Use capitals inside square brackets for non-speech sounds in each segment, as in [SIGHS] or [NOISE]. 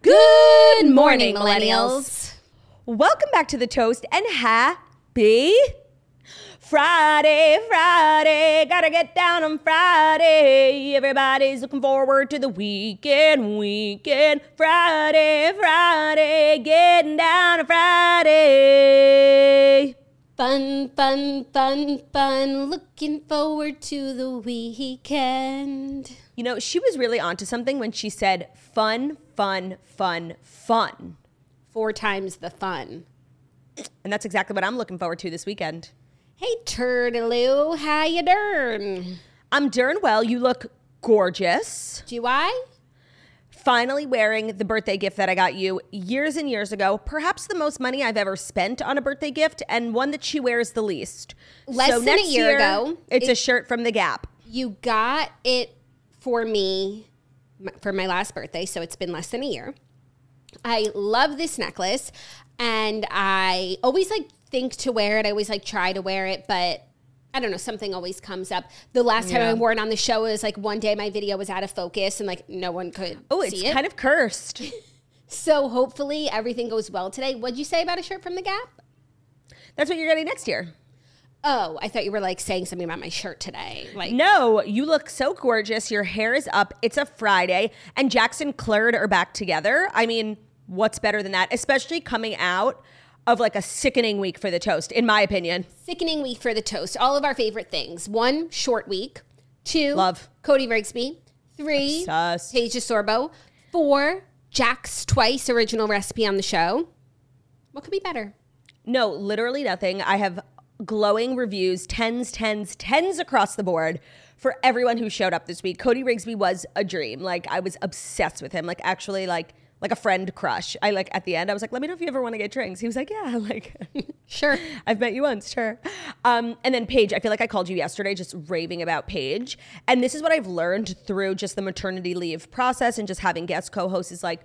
Good morning, millennials. Welcome back to the toast and happy Friday, Friday. Gotta get down on Friday. Everybody's looking forward to the weekend, weekend. Friday, Friday. Getting down on Friday. Fun, fun, fun, fun. Looking forward to the weekend. You know, she was really onto something when she said fun, fun, fun, fun. Four times the fun. And that's exactly what I'm looking forward to this weekend. Hey, Turtaloo, how you doing? I'm doing well. You look gorgeous. Do I? Finally wearing the birthday gift that I got you years and years ago. Perhaps the most money I've ever spent on a birthday gift and one that she wears the least. Less than a next year ago, It's it- a shirt from The Gap. You got it for me for my last birthday, so it's been less than a year. I love this necklace and I always like think to wear it. I always like try to wear it, but I don't know, something always comes up. The last time I wore it on the show was like one day my video was out of focus and like no one could Oh, it's it. kind of cursed. [LAUGHS] so hopefully everything goes well today. What'd you say about a shirt from the Gap? That's what you're getting next year. Oh, I thought you were like saying something about my shirt today. Like No, you look so gorgeous. Your hair is up. It's a Friday, and Jackson Clurd are back together. I mean, what's better than that? Especially coming out of like a sickening week for the toast, in my opinion. Sickening week for the toast. All of our favorite things. One, short week. Two, Love. Cody Rigsby. Three, Obsessed. Paige Sorbo. Four, Jack's twice original recipe on the show. What could be better? No, literally nothing. I have glowing reviews, tens, tens, tens across the board for everyone who showed up this week. Cody Rigsby was a dream. Like I was obsessed with him. Like actually like like a friend crush. I like at the end I was like, "Let me know if you ever want to get drinks." He was like, "Yeah." [LAUGHS] Like Sure. I've met you once, sure. Um, and then Paige, I feel like I called you yesterday just raving about Paige. And this is what I've learned through just the maternity leave process and just having guest co-hosts is like,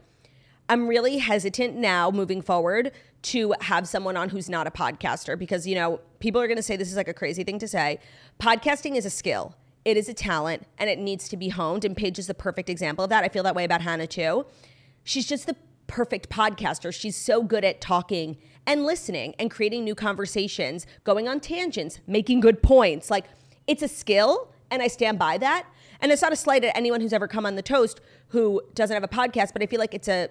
I'm really hesitant now moving forward to have someone on who's not a podcaster because, you know, people are going to say this is like a crazy thing to say. Podcasting is a skill. It is a talent and it needs to be honed. And Paige is the perfect example of that. I feel that way about Hannah too. She's just the perfect podcaster. She's so good at talking and listening and creating new conversations, going on tangents, making good points. Like it's a skill and I stand by that. And it's not a slight at anyone who's ever come on the toast who doesn't have a podcast, but I feel like it's a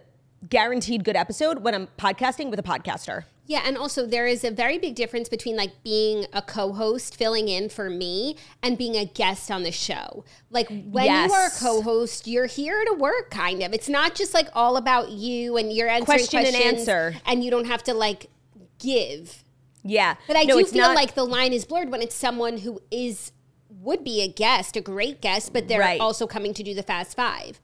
guaranteed good episode when I'm podcasting with a podcaster. Yeah, and also there is a very big difference between like being a co-host filling in for me and being a guest on the show. Like when you are a co-host, you're here to work kind of. It's not just like all about you and you're answering Question and answer. and you don't have to like give. Yeah. But I No, do feel not- like the line is blurred when it's someone who is would be a guest, a great guest, but they're Right. also coming to do the Fast Five.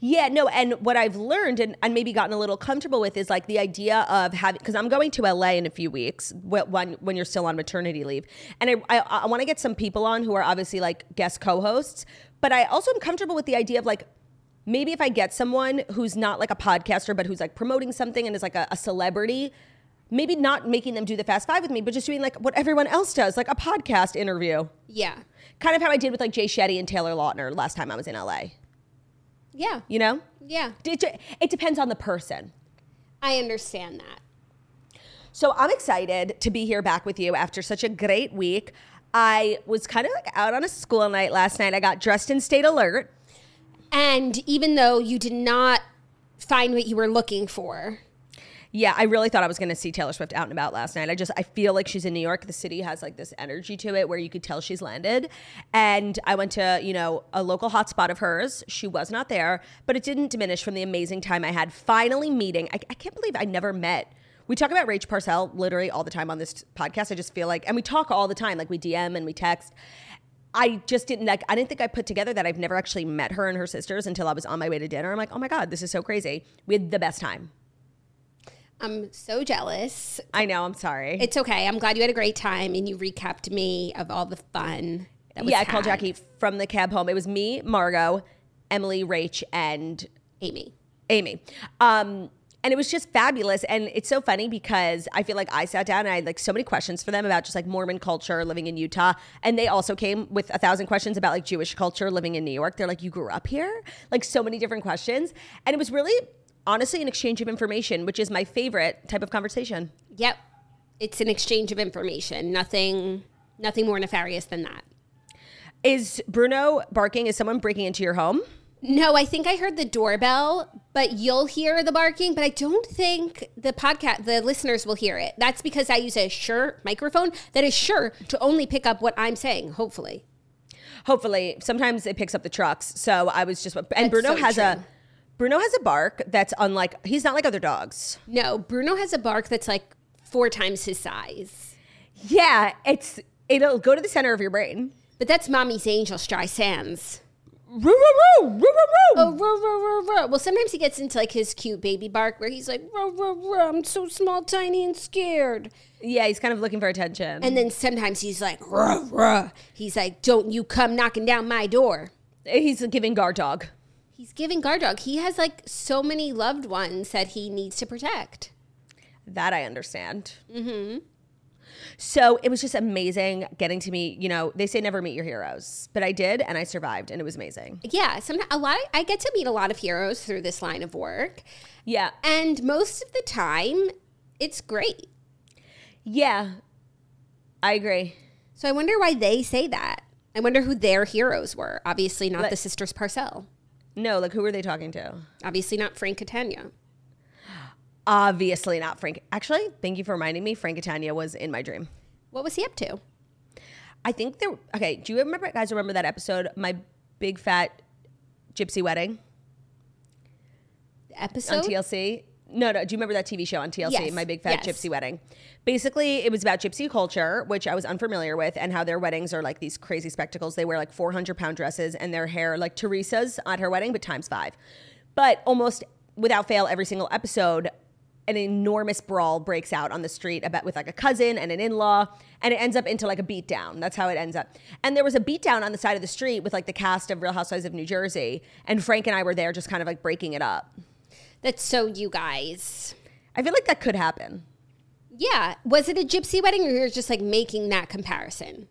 Yeah, no, and what I've learned and, and maybe gotten a little comfortable with is like the idea of having because I'm going to LA in a few weeks when when you're still on maternity leave, and I I, I want to get some people on who are obviously like guest co-hosts, but I also am comfortable with the idea of like maybe if I get someone who's not like a podcaster but who's like promoting something and is like a, a celebrity. Maybe not making them do the Fast Five with me, but just doing like what everyone else does, like a podcast interview. Yeah. Kind of how I did with like Jay Shetty and Taylor Lautner last time I was in LA. Yeah. You know? Yeah. It, it depends on the person. I understand that. So I'm excited to be here back with you after such a great week. I was kind of like out on a school night last night. I got dressed in state alert. And even though you did not find what you were looking for, Yeah, I really thought I was going to see Taylor Swift out and about last night. I just I feel like she's in New York. The city has like this energy to it where you could tell she's landed. And I went to, you know, a local hotspot of hers. She was not there, but it didn't diminish from the amazing time I had finally meeting. I, I can't believe I never met we talk about Rach Parcell literally all the time on this podcast. I just feel like, and we talk all the time, like we DM and we text. I just didn't like. I didn't think I put together that I've never actually met her and her sisters until I was on my way to dinner. I'm like, oh my god, this is so crazy. We had the best time. I'm so jealous. I know. I'm sorry. It's okay. I'm glad you had a great time and you recapped me of all the fun. That was yeah, I called. Jackie from the cab home. It was me, Margot, Emily, Rach, and Amy. Amy. Um, and it was just fabulous. And it's so funny because I feel like I sat down and I had like so many questions for them about just like Mormon culture living in Utah. And they also came with a thousand questions about like Jewish culture living in New York. They're like, you grew up here? Like so many different questions. And it was really honestly an exchange of information, which is my favorite type of conversation. Yep. It's an exchange of information. Nothing nothing more nefarious than that. Is Bruno barking? Is someone breaking into your home? No, I think I heard the doorbell, but you'll hear the barking, but I don't think the podcast the listeners will hear it. That's because I use a Shure microphone that is sure to only pick up what I'm saying, hopefully. Hopefully, sometimes it picks up the trucks. So I was just, and That's Bruno so has true. a, Bruno has a bark that's unlike. He's not like other dogs. No, Bruno has a bark that's like four times his size. Yeah, it's it'll go to the center of your brain. But that's Mommy's Angel Streisand's. Roo, roo, roo, roo, roo, roo. Oh, ruh, ruh, ruh, ruh. Well, sometimes he gets into like his cute baby bark where he's like, ruh, ruh, ruh, I'm so small, tiny, and scared. Yeah, he's kind of looking for attention. And then sometimes he's like, ruh, ruh. He's like, don't you come knocking down my door. he's a giving guard dog. He's giving guard dog. He has like so many loved ones that he needs to protect. That I understand. Mm-hmm. So it was just amazing getting to meet. You know, they say never meet your heroes, but I did, and I survived, and it was amazing. Yeah, some a lot. I get to meet a lot of heroes through this line of work, Yeah, and most of the time, it's great. yeah, I agree. So I wonder why they say that. I wonder who their heroes were. Obviously, not Like- the sisters Parcell. No, like who were they talking to? Obviously, not Frank Catania. Obviously not Frank. Actually, thank you for reminding me. Frank Catania was in my dream. What was he up to? I think there. Okay, do you remember, guys? Remember that episode, my big fat gypsy wedding episode? on TLC? No, no. Do you remember that TV show on TLC, Yes, My Big Fat yes. Gypsy Wedding? Basically, it was about gypsy culture, which I was unfamiliar with, and how their weddings are like these crazy spectacles. They wear like 400 pound dresses and their hair like Teresa's at her wedding, but times five. But almost without fail, every single episode, an enormous brawl breaks out on the street about with like a cousin and an in-law, and it ends up into like a beatdown. That's how it ends up. And there was a beatdown on the side of the street with like the cast of Real Housewives of New Jersey, and Frank and I were there just kind of like breaking it up. That's so you guys. I feel like that could happen. Yeah. Was it a gypsy wedding or you're just like making that comparison?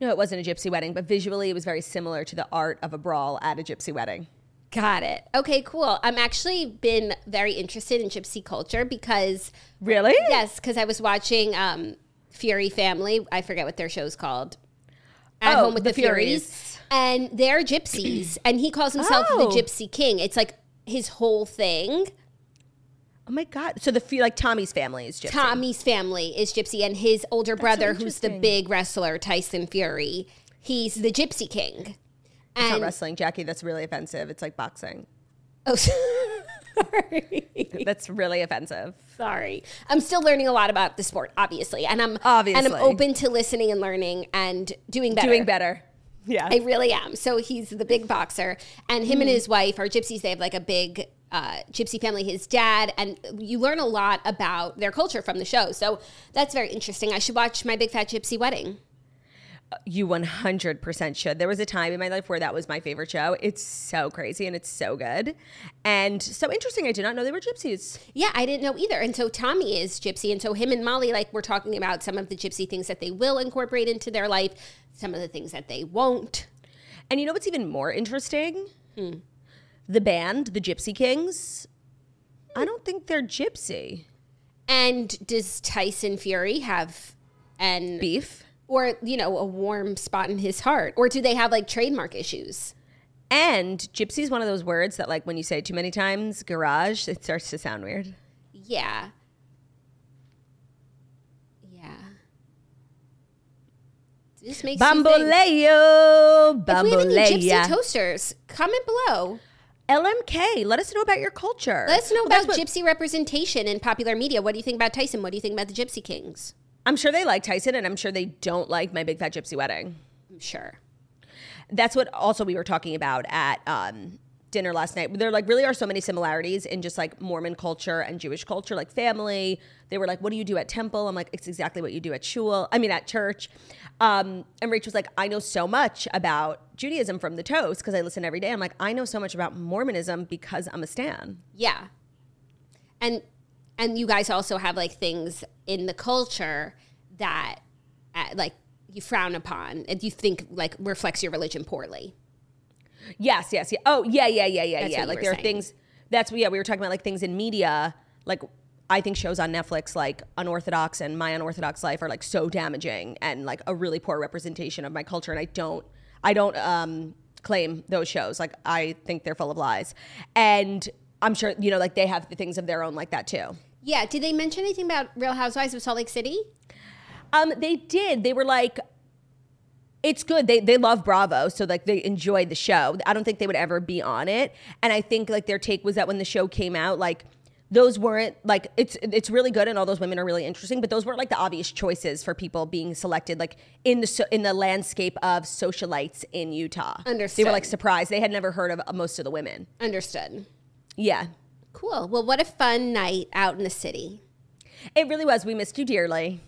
No, it wasn't a gypsy wedding, but visually it was very similar to the art of a brawl at a gypsy wedding. Got it. Okay, cool. I'm actually been very interested in gypsy culture because Really? yes, because I was watching um, Fury Family. I forget what their show's called. At Oh, Home with The the, Furies. Furies. and they're gypsies, and he calls himself Oh. the Gypsy King. It's like his whole thing. Oh my god! So the like Tommy's family is gypsy. Tommy's family is gypsy, and his older brother, who's the big wrestler, Tyson Fury, he's the Gypsy King. It's not wrestling, Jackie. That's really offensive. It's like boxing. oh, [LAUGHS] sorry. That's really offensive. Sorry. I'm still learning a lot about the sport, obviously. And I'm obviously and I'm open to listening and learning and doing better. Doing better. Yeah. I really am. So he's the big boxer, and him Hmm. and his wife are gypsies. They have like a big uh, gypsy family. His dad, and you learn a lot about their culture from the show. So that's very interesting. I should watch my big fat gypsy wedding. You 100% should. There was a time in my life where that was my favorite show. It's so crazy and it's so good and so interesting. I did not know they were gypsies. Yeah, I didn't know either. And so Tommy is gypsy, and so him and Molly, like, we're talking about some of the gypsy things that they will incorporate into their life, some of the things that they won't. And you know what's even more interesting? Hmm. The band, the Gypsy Kings. I don't think they're gypsy. And does Tyson Fury have an Beef. Or you know a warm spot in his heart? Or do they have like trademark issues? And gypsy is one of those words that, like, when you say it too many times, garage, it starts to sound weird. yeah. Yeah. This makes. Bamboleo, if we have any gypsy toasters comment below. LMK, let us know about your culture. let us know Well, about gypsy representation in popular media. What do you think about tyson? What do you think about the gypsy kings I'm sure they like Tyson, and I'm sure they don't like my big fat gypsy wedding. i'm sure That's what also we were talking about at um, dinner last night. There like really are so many similarities in just like Mormon culture and Jewish culture, like family. They were like, "What do you do at temple?" I'm like, "It's exactly what you do at shul." I mean, at church. Um, and Rach was like, "I know so much about Judaism from the toast because I listen every day." I'm like, "I know so much about Mormonism because I'm a stan." Yeah. And and you guys also have like things in the culture that uh, like you frown upon and you think like reflects your religion poorly. Yes, yes, yeah. Oh, yeah, yeah, yeah, yeah, That's yeah. Like there are things. That's yeah. We were talking about like things in media, like. I think shows on Netflix like Unorthodox and My Unorthodox Life are like so damaging and like a really poor representation of my culture. And I don't, I don't um, claim those shows. Like I think they're full of lies. And I'm sure you know like they have the things of their own like that too. Yeah, did they mention anything about Real Housewives of Salt Lake City? Um, they did. They were like, it's good. They they love Bravo, so like they enjoyed the show. I don't think they would ever be on it. And I think like their take was that when the show came out, like those weren't like it's it's really good and all those women are really interesting, but those weren't like the obvious choices for people being selected like in the so, in the landscape of socialites in Utah. They were like surprised. They had never heard of most of the women. Understood. Yeah. Cool. Well, what a fun night out in the city. It really was. We missed you dearly.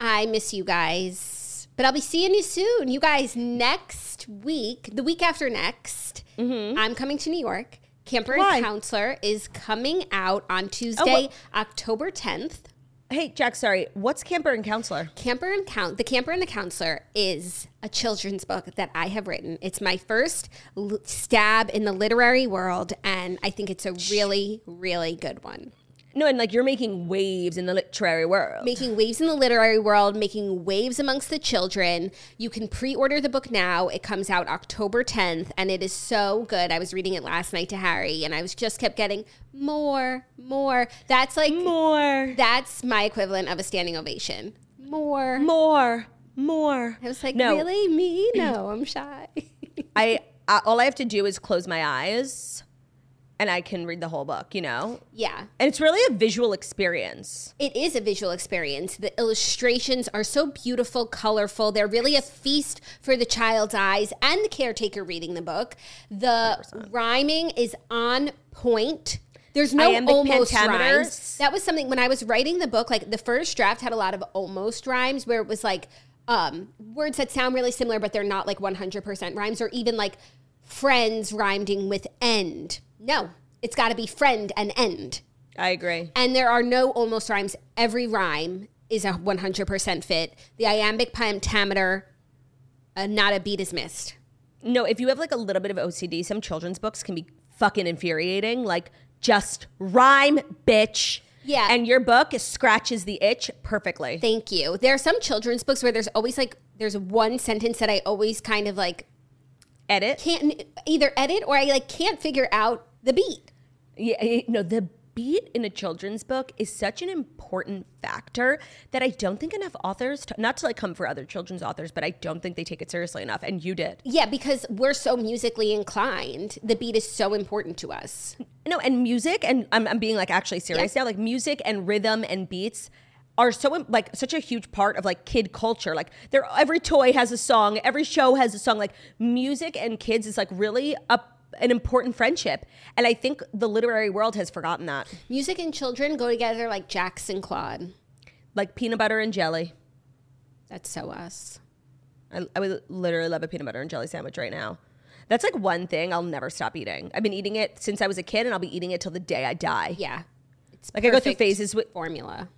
I miss you guys. But I'll be seeing you soon. You guys, next week, the week after next, mm-hmm. I'm coming to New York. Camper Why? and Counselor is coming out on oh, Tuesday, October 10th. Hey, Jack, sorry. What's Camper and Counselor? Camper and Count, The Camper and the Counselor is a children's book that I have written. It's my first l- stab in the literary world, and I think it's a really, really good one. No, and like you're making waves in the literary world. making waves in the literary world, making waves amongst the children. You can pre-order the book now. It comes out October 10th and it is so good. I was reading it last night to Harry and I was just kept getting more, more. That's like more, that's my equivalent of a standing ovation. More. more, more. I was like, No. really? Me? No, I'm shy. [LAUGHS] I, I all I have to do is close my eyes, and I can read the whole book. You know, yeah. and it's really a visual experience. It is a visual experience. The illustrations are so beautiful, colorful. They're really a feast for the child's eyes and the caretaker reading the book. The rhyming is on point. There's no Iambic almost rhymes. That was something when I was writing the book, like the first draft had a lot of almost rhymes where it was like um, words that sound really similar, but they're not like 100% rhymes, or even like friends rhyming with end. No, it's got to be friend and end. I agree. And there are no almost rhymes. Every rhyme is a 100% fit. The iambic pentameter, uh, not a beat is missed. No, if you have like a little bit of OCD, some children's books can be fucking infuriating. Like just rhyme, bitch. Yeah. And your book scratches the itch perfectly. Thank you. There are some children's books where there's always like, there's one sentence that I always kind of like Edit. can't either edit or I like can't figure out the beat. Yeah, no, the beat in a children's book is such an important factor that I don't think enough authors, not to like come for other children's authors, but I don't think they take it seriously enough. And you did. Yeah, because we're so musically inclined. The beat is so important to us. [LAUGHS] No, and music, and I'm, I'm being like actually serious now, like music and rhythm and beats are so like such a huge part of like kid culture. Like there, every toy has a song, every show has a song. Like music and kids is like really a, an important friendship, and I think the literary world has forgotten that. Music and children go together like Jackson Claude. Like peanut butter and jelly. That's so us. I, I would literally love a peanut butter and jelly sandwich right now. That's like one thing I'll never stop eating. I've been eating it since I was a kid, and I'll be eating it till the day I die. Yeah. It's Like I go through phases with formula.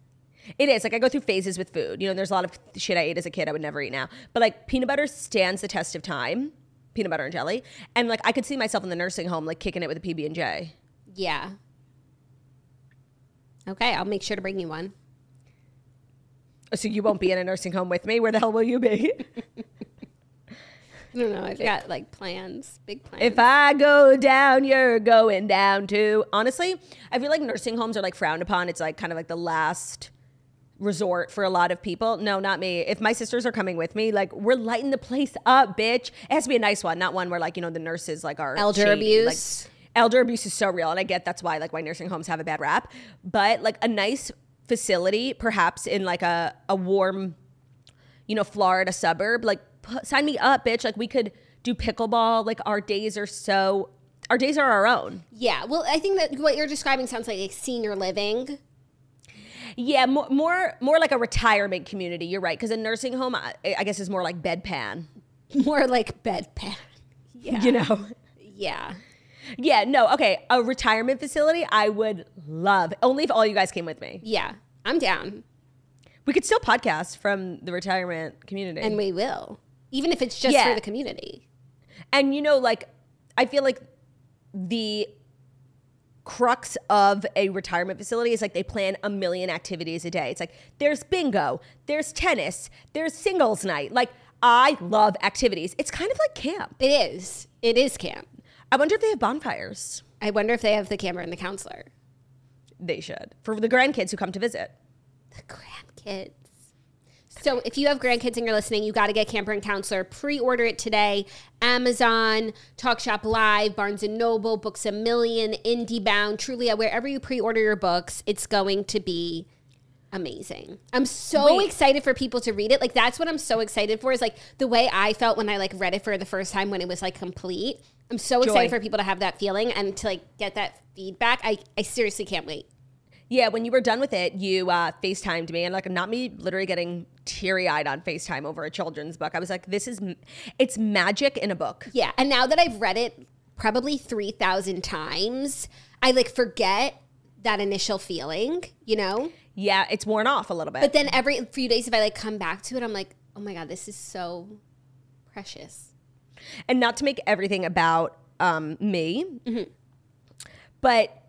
It is like I go through phases with food. You know, there's a lot of shit I ate as a kid I would never eat now. But like peanut butter stands the test of time. Peanut butter and jelly, and like I could see myself in the nursing home like kicking it with a PB and J. Yeah. Okay, I'll make sure to bring you one. So you won't be in a nursing home with me. Where the hell will you be? [LAUGHS] I don't know. I've got like plans, big plans. If I go down, you're going down too. Honestly, I feel like nursing homes are like frowned upon. It's like kind of like the last resort for a lot of people. No, not me. If my sisters are coming with me, like we're lighting the place up, bitch. It has to be a nice one, not one where like, you know, the nurses like are Elder shady. Like, abuse. elder abuse is so real. And I get that's why like why nursing homes have a bad rap. But like a nice facility, perhaps in like a, a warm you know, Florida suburb, like sign me up, bitch. Like we could do pickleball. Like our days are so, our days are our own. yeah. Well, I think that what you're describing sounds like, like senior living. Yeah, more more more like a retirement community. You're right, because a nursing home, I, I guess, is more like bedpan. [LAUGHS] More like bedpan. Yeah. You know. Yeah. Yeah. No. Okay. A retirement facility, I would love. Only if all you guys came with me. Yeah. I'm down. We could still podcast from the retirement community. And we will. Even if it's just Yeah. for the community. And you know, like, I feel like the crux of a retirement facility is like they plan a million activities a day. It's like there's bingo, there's tennis, there's singles night. Like, I love activities. It's kind of like camp. It is. It is camp. I wonder if they have bonfires. I wonder if they have the camera and the counselor. They should for the grandkids who come to visit. The grandkids. So if you have grandkids and you're listening, you got to get Camper and Counselor. Pre-order it today. Amazon, Talk Shop Live, Barnes and Noble, Books a Million, IndieBound, Trulia. Wherever you pre-order your books, it's going to be amazing. I'm so Wait. excited for people to read it. Like that's what I'm so excited for. Is like the way I felt when I like read it for the first time when it was like complete. I'm so excited for people to have that feeling and to like get that feedback. I I seriously can't wait. Yeah, when you were done with it, you uh, FaceTimed me, and like not me literally getting teary eyed on FaceTime over a children's book. I was like, this is, it's magic in a book. Yeah, and now that I've read it probably 3,000 times, I like forget that initial feeling, you know? Yeah, it's worn off a little bit. But then every few days if I like come back to it, I'm like, "Oh my god, this is so precious." and not to make everything about um, me, but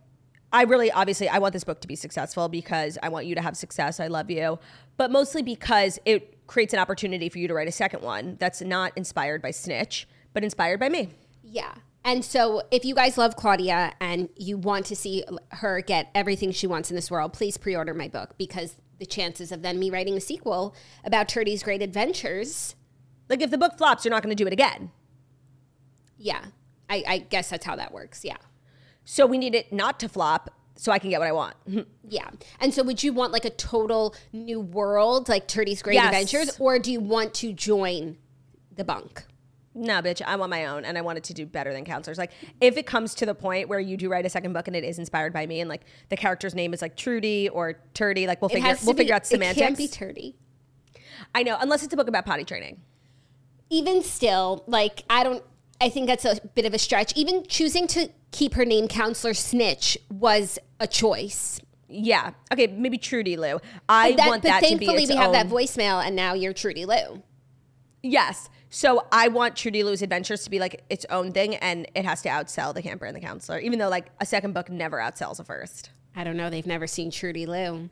I really, obviously, I want this book to be successful because I want you to have success. I love you, but mostly because it creates an opportunity for you to write a second one that's not inspired by Snitch, but inspired by me. Yeah. And so if you guys love Claudia and you want to see her get everything she wants in this world, please pre-order my book because the chances of then me writing a sequel about Turdy's great adventures, Like if the book flops, you're not going to do it again. yeah. I, I guess that's how that works. Yeah. So we need it not to flop so I can get what I want. [LAUGHS] Yeah. And so would you want like a total new world, like Turdy's Great Yes. Adventures, or do you want to join the bunk? No, bitch, I want my own and I want it to do better than counselors. Like, if it comes to the point where you do write a second book and it is inspired by me and like the character's name is like Trudy or Turdy, like we'll It figure we'll be- figure out semantics. It can't be Turdy. I know, unless it's a book about potty training. Even still, like I don't I think that's a bit of a stretch. Even choosing to keep her name Counselor Snitch was a choice. Yeah. Okay, maybe Trudy Lou. I That- want that to be thankfully we have that voicemail and now you're Trudy Lou. Yes. So I want Trudy Lou's Adventures to be like its own thing and it has to outsell the camper and the counselor, even though like a second book never outsells a first. I don't know, they've never seen Trudy Lou.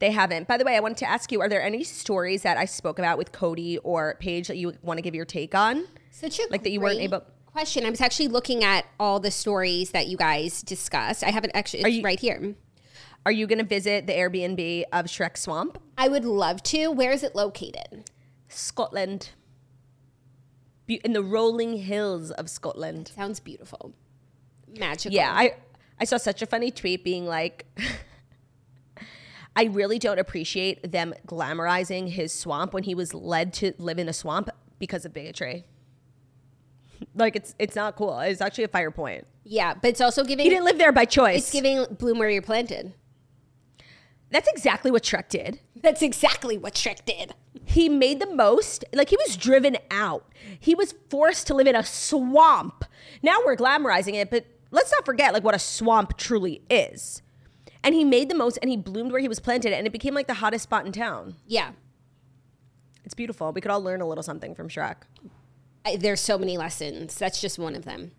They haven't. By the way, I wanted to ask you: Are there any stories that I spoke about with Cody or Paige that you want to give your take on? Such a Like that you weren't able- Question. I was actually looking at all the stories that you guys discussed. I have it actually it's you- right here. Are you going to visit the Airbnb of Shrek Swamp, I would love to. Where is it located? Scotland? Be- In the rolling hills of Scotland. Sounds beautiful. Magical. Yeah, I I saw such a funny tweet being like [LAUGHS] I really don't appreciate them glamorizing his swamp when he was led to live in a swamp because of bigotry. Like it's it's not cool. It's actually a fire point. Yeah, but it's also giving He didn't live there by choice. it's giving bloom where you're planted. That's exactly what Shrek did. That's exactly what Shrek did. He made the most, like he was driven out. He was forced to live in a swamp. Now we're glamorizing it, but let's not forget like what a swamp truly is. And he made the most and he bloomed where he was planted and it became like the hottest spot in town. Yeah. It's beautiful. We could all learn a little something from Shrek. I, there's so many lessons. That's just one of them.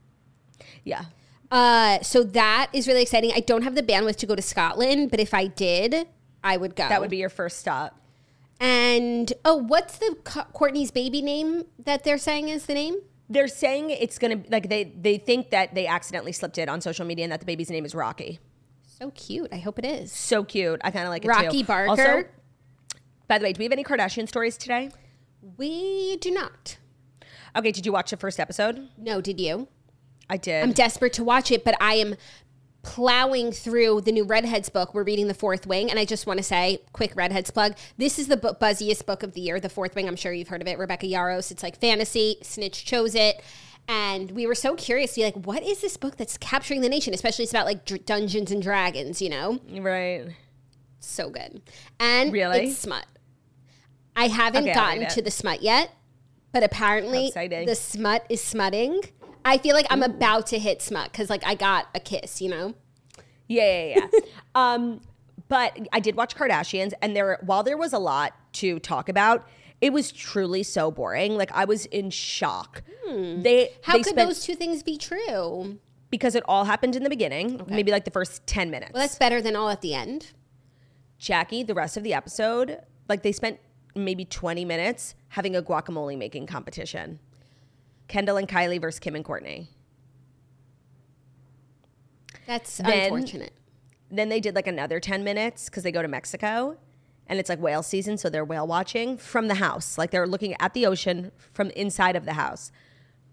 Yeah. Uh, so that is really exciting. I don't have the bandwidth to go to Scotland, but if I did, I would go. That would be your first stop. And oh, what's the Co- Kourtney's baby name that they're saying is the name? They're saying it's gonna like they they think that they accidentally slipped it on social media and that the baby's name is Rocky. So cute. I hope it is. So cute. I kind of like it Rocky too. Barker. Also, by the way, do we have any Kardashian stories today? We do not. Okay, did you watch the first episode? No, did you? I did. I'm desperate to watch it, but I am plowing through the new Redheads book. We're reading The Fourth Wing, and I just want to say, quick Redheads plug. This is the bu- buzziest book of the year, The Fourth Wing. I'm sure you've heard of it. Rebecca Yarros. It's like fantasy. Snitch chose it. And we were so curious to be like, what is this book that's capturing the nation? Especially it's about like dr- Dungeons and Dragons, you know? right. So good. And Really? it's smut. I haven't Okay, gotten to the smut yet, but apparently exciting. the smut is smutting. I feel like I'm about to hit smut because like I got a kiss, you know? Yeah, yeah, yeah. [LAUGHS] um, but I did watch Kardashians, and there, while there was a lot to talk about, it was truly so boring. Like I was in shock. They How they could spent- those two things be true? because it all happened in the beginning, maybe like the first ten minutes. Well, that's better than all at the end. Jackie, the rest of the episode, like they spent maybe twenty minutes having a guacamole making competition. Kendall and Kylie versus Kim and Kourtney. That's Then- unfortunate. Then they did like another 10 minutes because they go to Mexico and it's like whale season. So they're whale watching from the house. Like they're looking at the ocean from inside of the house.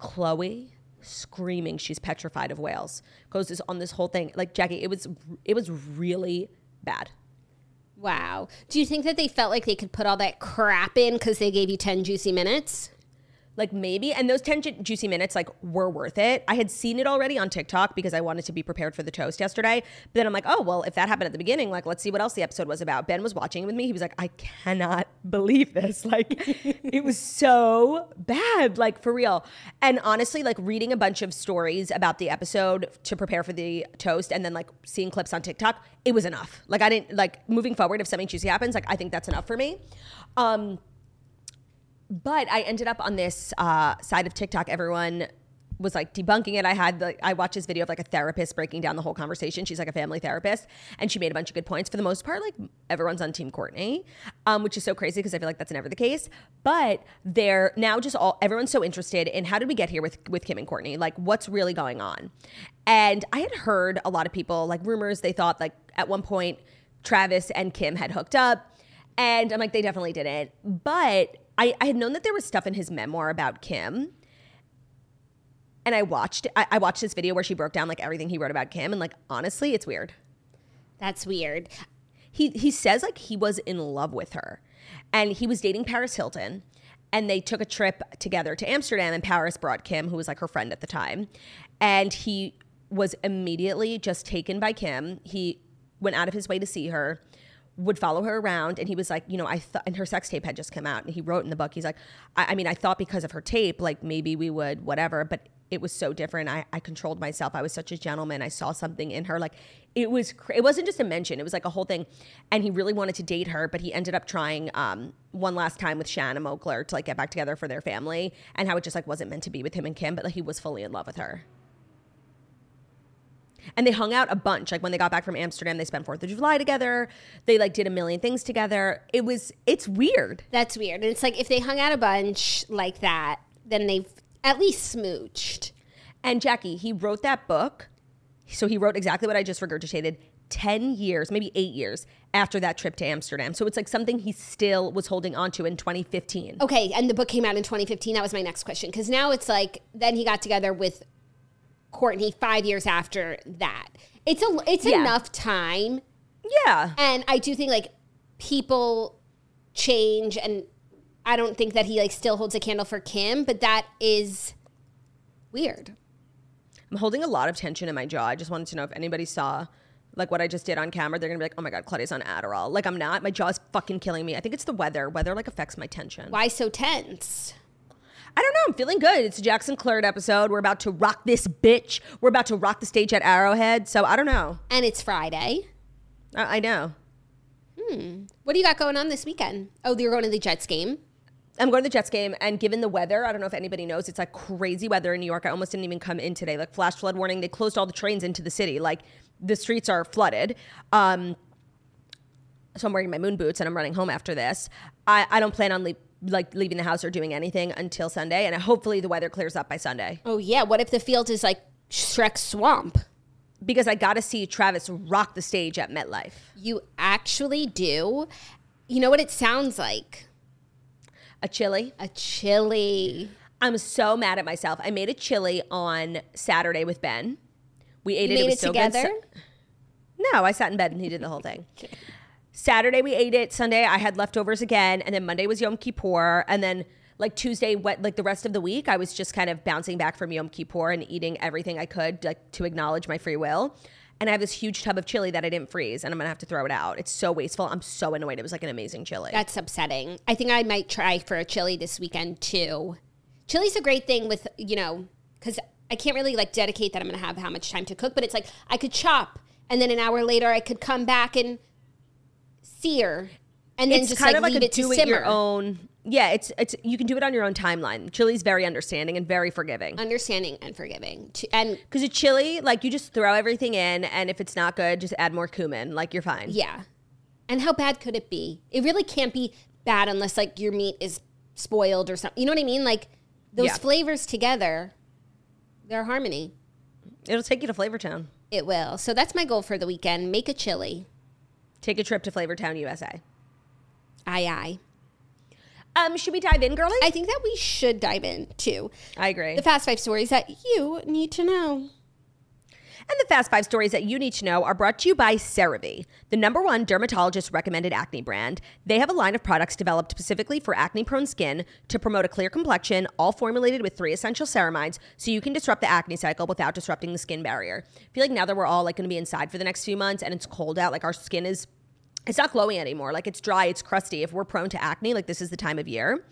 Khloé screaming she's petrified of whales goes this on this whole thing. Like Jackie, it was it was really bad. Wow. Do you think that they felt like they could put all that crap in because they gave you 10 juicy minutes? Like maybe, and those 10 ju- juicy minutes like were worth it. I had seen it already on TikTok because I wanted to be prepared for the toast yesterday. But then I'm like, oh, well, if that happened at the beginning, like let's see what else the episode was about. Ben was watching with me. He was like, I cannot [LAUGHS] believe this. Like [LAUGHS] it was so bad, like for real. And honestly, like reading a bunch of stories about the episode to prepare for the toast and then like seeing clips on TikTok, it was enough. Like I didn't like moving forward if something juicy happens, like I think that's enough for me. Um but I ended up on this uh, side of TikTok. Everyone was like debunking it. I had the I watched this video of like a therapist breaking down the whole conversation. She's like a family therapist, and she made a bunch of good points. For the most part, like everyone's on Team Kourtney, um, which is so crazy because I feel like that's never the case. But they're now just all everyone's so interested in how did we get here with with Kim and Kourtney? Like what's really going on? And I had heard a lot of people like rumors. They thought like at one point Travis and Kim had hooked up. And I'm like, they definitely didn't. But I, I had known that there was stuff in his memoir about Kim. And I watched I, I watched this video where she broke down like everything he wrote about Kim. And like honestly, it's weird. That's weird. He he says like he was in love with her. And he was dating Paris Hilton. And they took a trip together to Amsterdam, and Paris brought Kim, who was like her friend at the time. And he was immediately just taken by Kim. He went out of his way to see her, would follow her around, and he was like, you know, I thought, and her sex tape had just come out, and he wrote in the book, he's like, I, I mean, I thought because of her tape, like maybe we would, whatever, but it was so different. I, I controlled myself. I was such a gentleman. I saw something in her. Like it was, it wasn't just a mention. It was like a whole thing. And he really wanted to date her, but he ended up trying um, one last time with Shannon Moakler to like get back together for their family, and how it just like wasn't meant to be with him and Kim, but like he was fully in love with her. And they hung out a bunch. Like when they got back from Amsterdam, they spent Fourth of July together. They like did a million things together. It was, it's weird. That's weird. And it's like if they hung out a bunch like that, then they've at least smooched. And Jackie, he wrote that book. So he wrote exactly what I just regurgitated 10 years, maybe eight years after that trip to Amsterdam. So it's like something he still was holding on to in 2015. Okay, and the book came out in 2015. That was my next question because now it's like then he got together with Kourtney five years after that. It's a it's Yeah. enough time, Yeah. and I do think like people change, and I don't think that he like still holds a candle for Kim, but that is weird. I'm holding a lot of tension in my jaw. I just wanted to know if anybody saw like what I just did on camera. They're gonna be like, oh my God, Claudia's on Adderall. Like I'm not. My jaw is fucking killing me. I think it's the weather. Weather like affects my tension. Why so tense? I don't know. I'm feeling good. It's a Jackson Claret episode. We're about to rock this bitch. We're about to rock the stage at Arrowhead. So I don't know. And it's Friday. I, I know. What do you got going on this weekend? Oh, you're going to the Jets game. I'm going to the Jets game, and given the weather, I don't know if anybody knows, it's like crazy weather in New York. I almost didn't even come in today. Like flash flood warning. They closed all the trains into the city. Like the streets are flooded. Um, so I'm wearing my moon boots and I'm running home after this. I, I don't plan on leave, like leaving the house or doing anything until Sunday, and hopefully the weather clears up by Sunday Oh yeah. What if the field is like Shrek swamp? because I got to see Travis rock the stage at MetLife. You actually do. You know what it sounds like? A chili. A chili. I'm so mad at myself. I made a chili on Saturday with Ben. We ate You it. made was it so good. together? Sa- no, I sat in bed and he did the whole thing. [LAUGHS] Saturday we ate it. Sunday I had leftovers again, and then Monday was Yom Kippur, and then like Tuesday, what like the rest of the week, I was just kind of bouncing back from Yom Kippur and eating everything I could like to acknowledge my free will. And I have this huge tub of chili that I didn't freeze, and I'm gonna have to throw it out. It's so wasteful. I'm so annoyed. It was like an amazing chili. That's upsetting. I think I might try for a chili this weekend too. Chili's a great thing with, you know, because I can't really like dedicate that I'm to have how much time to cook, but it's like I could chop and then an hour later I could come back and sear and then it's just kind like, of like leave a it to do it simmer. your own. Yeah, it's it's you can do it on your own timeline. Chili's very understanding and very forgiving. Understanding and forgiving. To- And Because a chili, like you just throw everything in, and if it's not good, just add more cumin. Like you're fine. yeah. And how bad could it be? It really can't be bad unless like your meat is spoiled or something. You know what I mean? Like those Yeah. flavors together, they're harmony. It'll take you to Flavor Town. It will. So that's my goal for the weekend. Make a chili. Take a trip to Flavortown, USA. Aye, aye. Um, should we dive in, girlie? I think that we should dive in too. I agree. the fast five stories that you need to know. And the fast five stories that you need to know are brought to you by CeraVe, the number one dermatologist recommended acne brand. They have a line of products developed specifically for acne prone skin to promote a clear complexion, all formulated with three essential ceramides so you can disrupt the acne cycle without disrupting the skin barrier. I feel like now that we're all like going to be inside for the next few months and it's cold out, like our skin is it's not glowing anymore. Like it's dry, it's crusty. If we're prone to acne, like this is the time of year.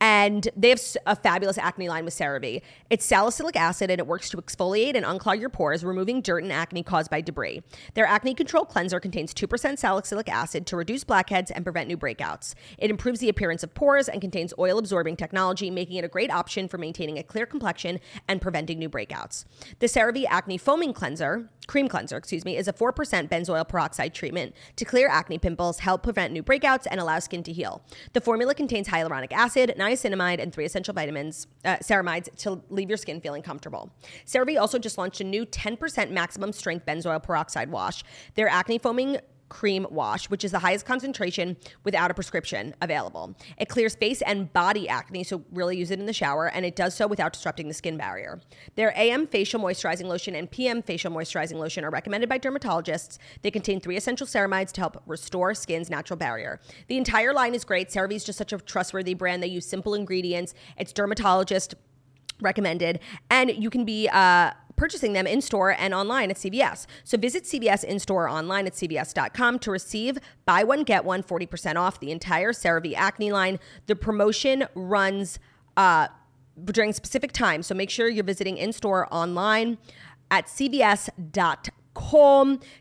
And they have a fabulous acne line with CeraVe. It's salicylic acid and it works to exfoliate and unclog your pores, removing dirt and acne caused by debris. Their acne control cleanser contains 2% salicylic acid to reduce blackheads and prevent new breakouts. It improves the appearance of pores and contains oil absorbing technology, making it a great option for maintaining a clear complexion and preventing new breakouts. The CeraVe Acne Foaming Cleanser, cream cleanser, excuse me, is a 4% benzoyl peroxide treatment to clear acne pimples, help prevent new breakouts, and allow skin to heal. The formula contains hyaluronic acid, niacinamide, and three essential vitamins, uh, ceramides, to leave your skin feeling comfortable. CeraVe also just launched a new 10% maximum strength benzoyl peroxide wash. Their acne foaming cream wash, which is the highest concentration without a prescription available. It clears face and body acne, so really use it in the shower, and it does so without disrupting the skin barrier. Their AM facial moisturizing lotion and PM facial moisturizing lotion are recommended by dermatologists. They contain three essential ceramides to help restore skin's natural barrier. The entire line is great. CeraVe is just such a trustworthy brand. They use simple ingredients. It's dermatologist recommended, and you can be uh, purchasing them in store and online at CVS. So visit CVS in store or online at CVS.com to receive buy one get one 40% off the entire CeraVe acne line. The promotion runs uh, during specific times, so make sure you're visiting in store online at CVS.com.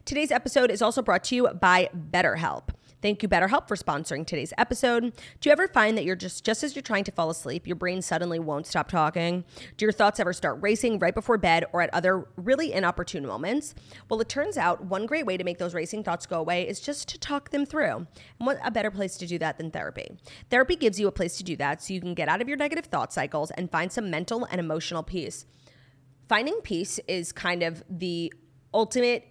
Today's episode is also brought to you by BetterHelp. Thank you, BetterHelp, for sponsoring today's episode. Do you ever find that you're just just as you're trying to fall asleep, your brain suddenly won't stop talking? Do your thoughts ever start racing right before bed or at other really inopportune moments? Well, it turns out one great way to make those racing thoughts go away is just to talk them through. And what a better place to do that than therapy? Therapy gives you a place to do that so you can get out of your negative thought cycles and find some mental and emotional peace. Finding peace is kind of the ultimate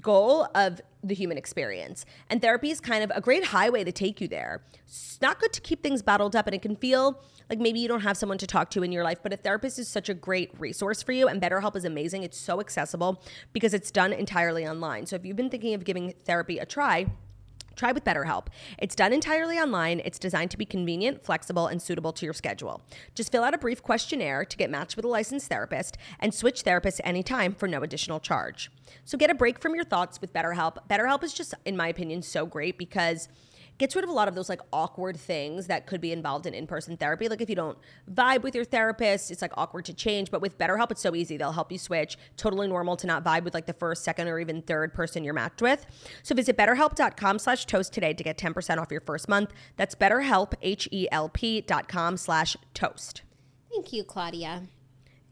goal of the human experience. And therapy is kind of a great highway to take you there. It's not good to keep things bottled up, and it can feel like maybe you don't have someone to talk to in your life, but a therapist is such a great resource for you. And BetterHelp is amazing. It's so accessible because it's done entirely online. So if you've been thinking of giving therapy a try, Try with BetterHelp. It's done entirely online. It's designed to be convenient, flexible, and suitable to your schedule. Just fill out a brief questionnaire to get matched with a licensed therapist and switch therapists anytime for no additional charge. So get a break from your thoughts with BetterHelp. BetterHelp is just, in my opinion, so great because gets rid of a lot of those like awkward things that could be involved in in-person therapy. Like if you don't vibe with your therapist, it's like awkward to change. But with BetterHelp, it's so easy. They'll help you switch. Totally normal to not vibe with like the first, second, or even third person you're matched with. So visit betterhelp.com slash toast today to get 10% off your first month. That's betterhelp, H-E-L-P dot com slash toast. Thank you, Claudia.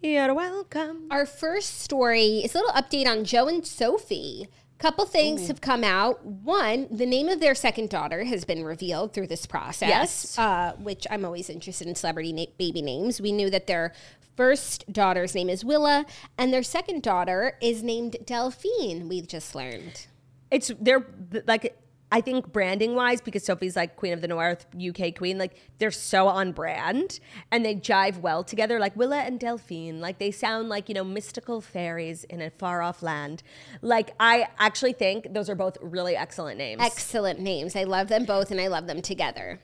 You're welcome. Our first story is a little update on Joe and Sophie. Couple things have come out. One, the name of their second daughter has been revealed through this process, Yes. uh, which I'm always interested in celebrity na- baby names. We knew that their first daughter's name is Willa, and their second daughter is named Delphine. We've just learned. It's they're like I think branding wise because Sophie's like Queen of the North, UK Queen, like they're so on brand and they jive well together. Like Willa and Delphine, like they sound like you know mystical fairies in a far off land. Like I actually think those are both really excellent names, Excellent names. I love them both, and I love them together.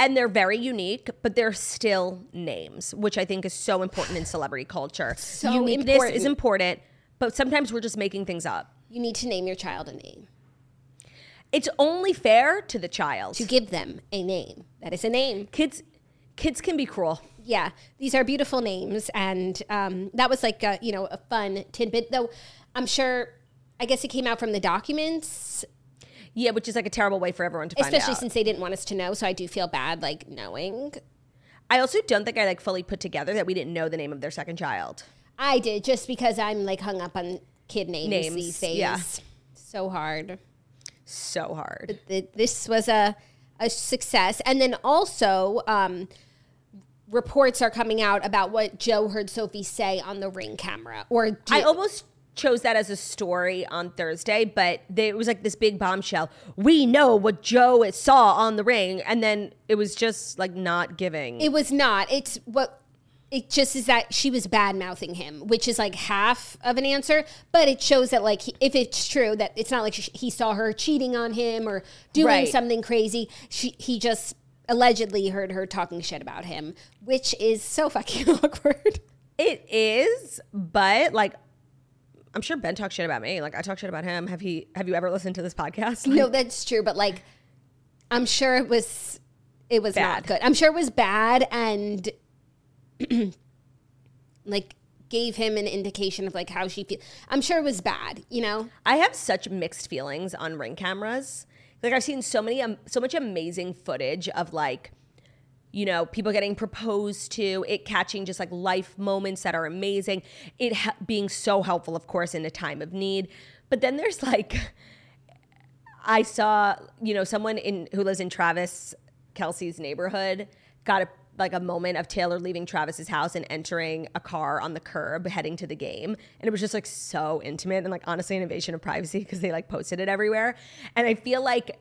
and they're very unique, but they're still names, which I think is so important in celebrity culture. [SIGHS] So Uniqueness important. is important, but sometimes we're just making things up. You need to name your child a name. It's only fair to the child. To give them a name. That is a name. kids kids can be cruel yeah, these are beautiful names, and um, that was like a, you know a fun tidbit. Though I'm sure, I guess it came out from the documents, yeah which is like a terrible way for everyone to find out. especially out since they didn't want us to know. So I do feel bad, like knowing. i also don't think i like fully put together that we didn't know the name of their second child I did just because I'm like hung up on kid names, Names, these days. yeah. So hard. So hard Th- This was a a success, and then also. Um, Reports are coming out about what Joe heard Sophie say on the ring camera, or do, i almost chose that as a story on thursday but they, it was like this big bombshell we know what joe saw on the ring and then it was just like not giving It was not. It's what it just is that she was bad mouthing him, which is like half of an answer, but it shows that like he, if it's true that it's not like she, he saw her cheating on him or doing Right. something crazy. She he just allegedly heard her talking shit about him, which is so fucking [LAUGHS] awkward. it is but like i'm sure ben talks shit about me like i talk shit about him have he have you ever listened to this podcast Like, no, that's true, but like I'm sure it was it was not Bad. good. I'm sure it was bad and [CLEARS THROAT] like gave him an indication of like how she feel. I'm sure it was bad, you know. I have such mixed feelings on ring cameras. Like I've seen so many, um, so much amazing footage of like, you know, people getting proposed to, it catching just like life moments that are amazing, it ha- being so helpful, of course, in a time of need. But then there's like, [LAUGHS] I saw, you know, someone in who lives in Travis Kelce's neighborhood got a like a moment of Taylor leaving Travis's house and entering a car on the curb heading to the game. And it was just like so intimate and like honestly an invasion of privacy because they like posted it everywhere. And I feel like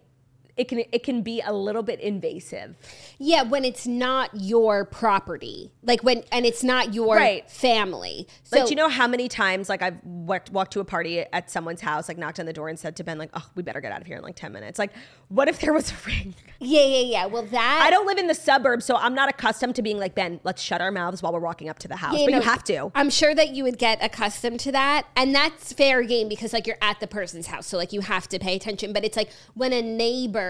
it can it can be a little bit invasive. Yeah, when it's not your property, like when and it's not your Right. family. So Like, you know how many times like I've walked, walked to a party at someone's house, like knocked on the door and said to Ben, like, "Oh, we better get out of here in like ten minutes." Like, what if there was a [LAUGHS] ring? yeah, yeah, yeah. Well, that I don't live in the suburbs, so I'm not accustomed to being like Ben. Let's shut our mouths while we're walking up to the house. Yeah, but no, you have to. I'm sure that you would get accustomed to that. And that's fair game because like you're at the person's house. So like you have to pay attention. But it's like when a neighbor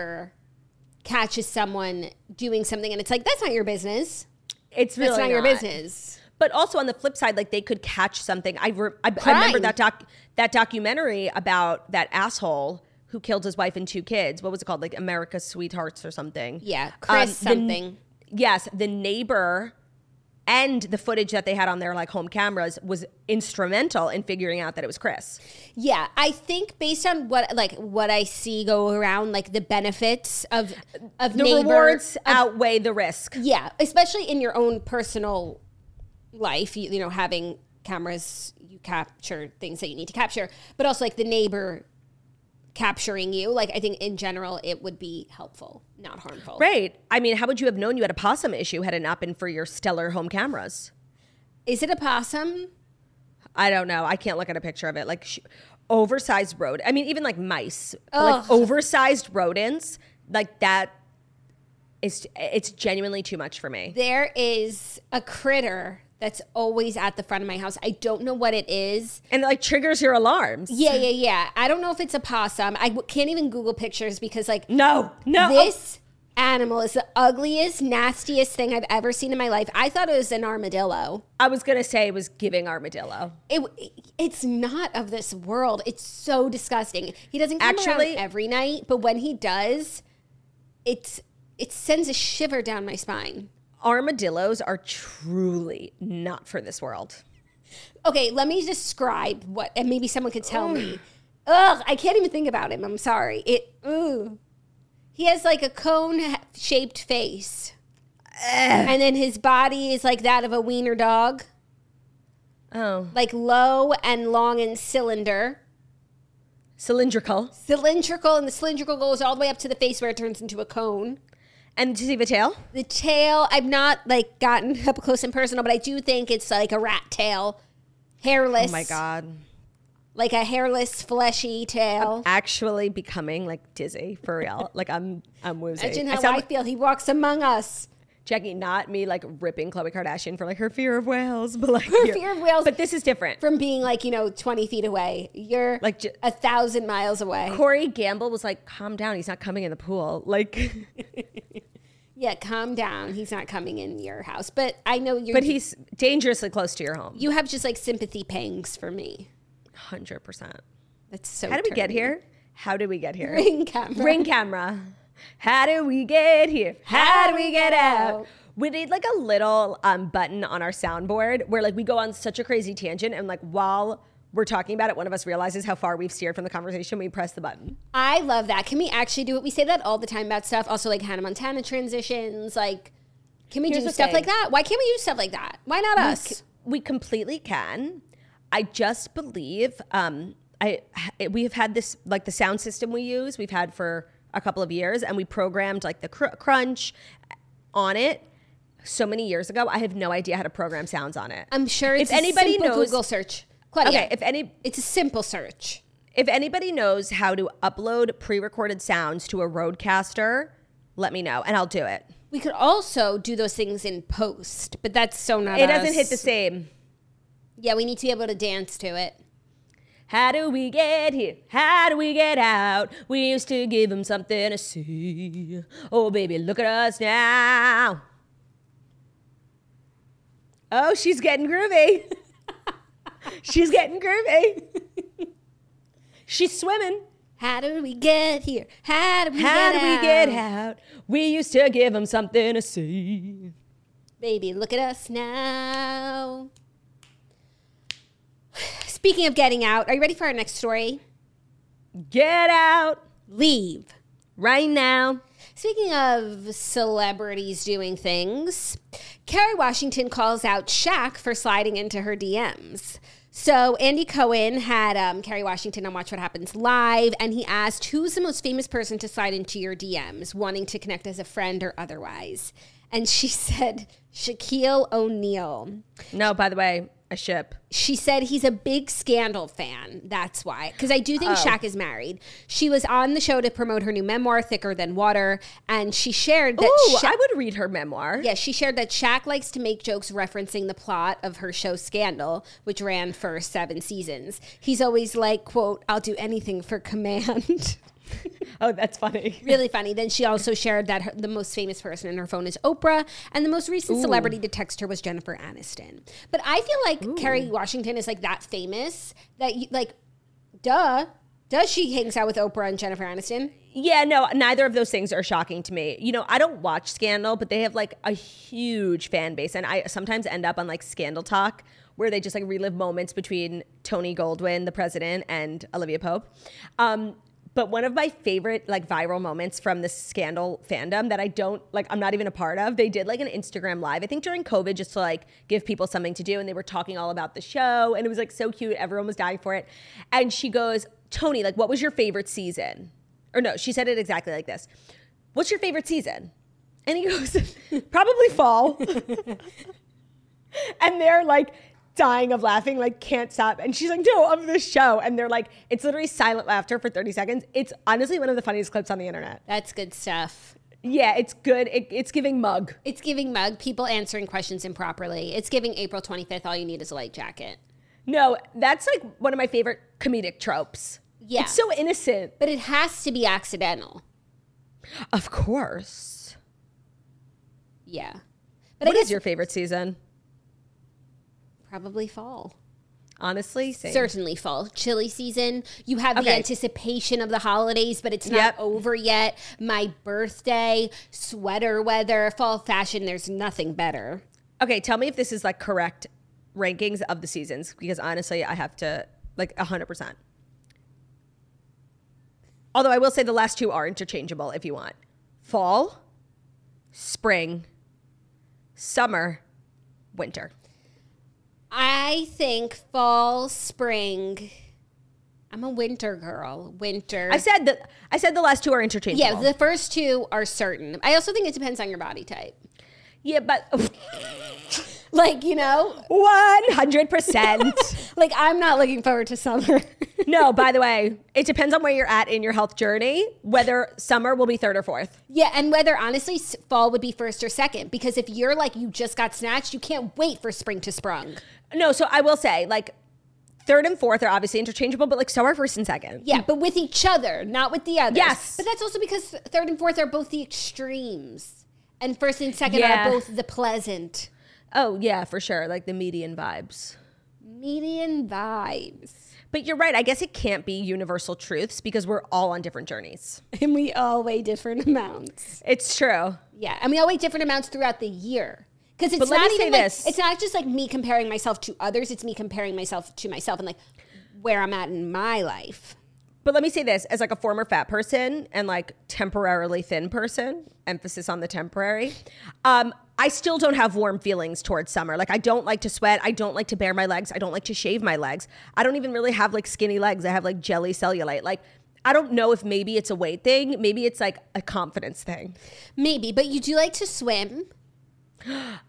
catches someone doing something and it's like, that's not your business. It's really That's not, your business. But also on the flip side, like they could catch something. I, re- I, I remember that doc that documentary about that asshole who killed his wife and two kids. What was it called? Like America's Sweethearts or something. Yeah. Chris Um, the- something. yes, the neighbor and the footage that they had on their like home cameras was instrumental in figuring out that it was Chris. Yeah, I think based on what like what I see go around, like the benefits of of The neighbor, rewards of- outweigh the risk. yeah, especially in your own personal life. You, you know, having cameras, you capture things that you need to capture, but also like the neighbor capturing you. Like I think in general, it would be helpful, not harmful. Right. I mean, how would you have known you had a possum issue had it not been for your stellar home cameras? Is it a possum? I don't know. I can't look at a picture of it. Like sh- oversized rodent. I mean, even like mice, but, like oversized rodents, like that. Is it's genuinely too much for me. There is a critter that's always at the front of my house. I don't know what it is. And it, like triggers your alarms. Yeah, yeah, yeah. I don't know if it's a possum. I w- can't even Google pictures because, like, No, no. Oh. this animal is the ugliest, nastiest thing I've ever seen in my life. I thought it was an armadillo. I was gonna say it was giving armadillo. It, it's not of this world. It's so disgusting. He doesn't come Actually- around every night, but when he does, it's it sends a shiver down my spine. Armadillos are truly not for this world. Okay, let me describe what, and maybe someone could tell me. Ugh, I can't even think about him. I'm sorry. It. Ooh. He has like a cone shaped face. And then his body is like that of a wiener dog, Oh, like low and long and cylinder. cylindrical. Cylindrical, and the cylindrical goes all the way up to the face where it turns into a cone. And do you see the tail? The tail, I've not like gotten [LAUGHS] up close and personal, but I do think it's like a rat tail. Hairless. Oh my god. Like a hairless, fleshy tail. Actually becoming like dizzy for real. like I'm I'm woozy. Imagine I how I, sound like- feel. He walks among us. Jackie, not me like ripping Khloé Kardashian for like her fear of whales, [LAUGHS] but like Her here- fear of whales. But this is different. From being like, you know, 20 feet away. You're Like j- a thousand miles away. Corey Gamble was like, "Calm down, he's not coming in the pool." [LAUGHS] Like, [LAUGHS] Yeah, calm down. He's not coming in your house. But I know you're. but he's dangerously close to your home. You have just like sympathy pangs for me. Hundred percent. That's so. How did we get here? How did we get here? Ring camera. Ring camera. How do we get here? How do we get out? We need like a little um, button on our soundboard where like we go on such a crazy tangent and like while we're talking about it, one of us realizes how far we've steered from the conversation. We press the button. I love that. Can we actually do it? We say that all the time about stuff. Also, like Hannah Montana transitions. Like, can we Here's do stuff thing. like that? Why can't we do stuff like that? Why not us? We completely can. I just believe um, I we have had this like the sound system we use. We've had for a couple of years, and we programmed like the cr- crunch on it so many years ago. I have no idea how to program sounds on it. I'm sure it's if anybody simple knows, Google search. Claudia, okay, if any it's a simple search. if anybody knows how to upload pre-recorded sounds to a RODECaster, let me know, and I'll do it. We could also do those things in post, but that's so not. It doesn't hit the same. Yeah, we need to be able to dance to it. How do we get here? How do we get out? We used to give them something to see. Oh, baby, look at us now. Oh, she's getting groovy. [LAUGHS] she's getting groovy. she's swimming. How do we get here? How do we How get do we out? get out? We used to give them something to see. Baby, look at us now. [SIGHS] [SIGHS] [SIGHS] Speaking of getting out, are you ready for our next story? Get out Leave. right now. Speaking of celebrities doing things, Kerry Washington calls out Shaq for sliding into her DMs. So Andy Cohen had um, Kerry Washington on Watch What Happens Live, and he asked, "Who's the most famous person to slide into your DMs, wanting to connect as a friend or otherwise?" And she [LAUGHS] said, "Shaquille O'Neal." No, by the way, a ship. She said he's a big Scandal fan. That's why. Because I do think oh. Shaq is married. She was on the show to promote her new memoir, Thicker Than Water, and she shared that. Ooh, Sha- I would read her memoir. yeah, she shared that Shaq likes to make jokes referencing the plot of her show Scandal, which ran for seven seasons. He's always like, "quote I'll do anything for command." [LAUGHS] [LAUGHS] Oh, that's funny. really funny. Then she also shared that her, the most famous person in her phone is Oprah, and the most recent celebrity to text her was Jennifer Aniston. But I feel like Kerry Washington is like that famous that you like, duh, does she hangs out with Oprah and Jennifer Aniston? Yeah, no, neither of those things are shocking to me. You know, I don't watch Scandal, but they have like a huge fan base. And I sometimes end up on like Scandal Talk where they just like relive moments between Tony Goldwyn, the president, and Olivia Pope. Um, but one of my favorite like viral moments from the Scandal fandom that I don't like, I'm not even a part of, they did like an Instagram live, I think during COVID, just to like give people something to do. And they were talking all about the show. And it was like so cute. Everyone was dying for it. And she goes, Tony, like, what was your favorite season? Or no, she said it exactly like this. What's your favorite season? And he [LAUGHS] goes, probably fall. [LAUGHS] and they're like dying of laughing, like can't stop. And she's like, no, of this show. And they're like, it's literally silent laughter for 30 seconds. It's honestly one of the funniest clips on the internet. That's good stuff. Yeah, it's good. It, it's giving mug. It's giving mug people answering questions improperly. It's giving April 25th. All you need is a light jacket. No, that's like one of my favorite comedic tropes. Yeah. It's so innocent. But it has to be accidental. Of course. Yeah. But What I is your favorite season? Probably fall. Honestly, same. Certainly fall. Chilly season. You have the anticipation of the holidays, but it's not Yep. over yet. My birthday, sweater weather, fall fashion, there's nothing better. Okay, tell me if this is like correct rankings of the seasons because honestly, I have to like 100%. Although I will say the last two are interchangeable if you want. Fall, spring, summer, winter. I think fall, spring. I'm a winter girl. Winter. I said that I said the last two are interchangeable. yeah, the first two are certain. I also think it depends on your body type. yeah, but [LAUGHS] Like, you know, one hundred percent. [LAUGHS] like I'm not looking forward to summer. [LAUGHS] No, by the way, it depends on where you're at in your health journey, whether summer will be third or fourth. yeah, and whether honestly fall would be first or second. Because if you're like, you just got snatched, you can't wait for spring to sprung. No, so I will say, like, third and fourth are obviously interchangeable, but like so are first and second. Yeah, but with each other, not with the others. Yes. But that's also because third and fourth are both the extremes. And first and second Yeah. are both the pleasant. Oh, yeah, for sure. Like the median vibes. Median vibes. But you're right. I guess it can't be universal truths because we're all on different journeys. And we all weigh different [LAUGHS] amounts. It's true. Yeah, and we all weigh different amounts throughout the year. Because it's But not even like, this. it's not just like me comparing myself to others. It's me comparing myself to myself and like where I'm at in my life. But let me say this as like a former fat person and like temporarily thin person, emphasis on the temporary. Um, I still don't have warm feelings towards summer. Like I don't like to sweat. I don't like to bare my legs. I don't like to shave my legs. I don't even really have like skinny legs. I have like jelly cellulite. Like I don't know if maybe it's a weight thing. Maybe it's like a confidence thing. Maybe, but you do like to swim.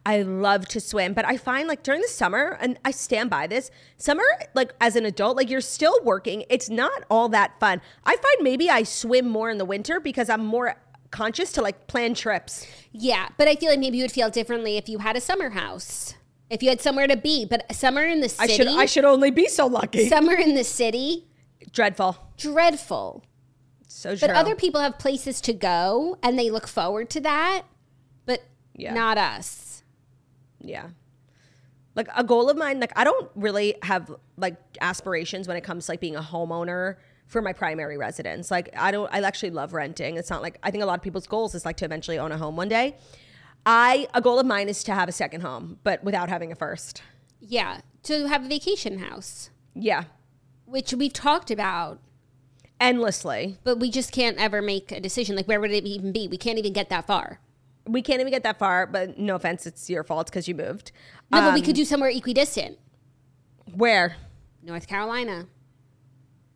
I love to swim, but I find like during the summer, and I stand by this, summer, like as an adult, like you're still working. It's not all that fun. I find maybe I swim more in the winter because I'm more conscious to like plan trips. Yeah, but I feel like maybe you would feel differently if you had a summer house. If you had somewhere to be, but summer in the I city, should I should only be so lucky. summer in the city, Dreadful. dreadful. So true. But other people have places to go and they look forward to that, Yeah. not us. Yeah. Like a goal of mine, like I don't really have like aspirations when it comes to like being a homeowner for my primary residence. Like I don't I actually love renting. It's not like I think a lot of people's goals is like to eventually own a home one day. I a goal of mine is to have a second home, but without having a first. Yeah, to have a vacation house, Yeah. which we've talked about, Endlessly. but we just can't ever make a decision. Like, where would it even be? We can't even get that far. We can't even get that far, but no offense, it's your fault because you moved. No, but we Um, could do somewhere equidistant. Where? North Carolina.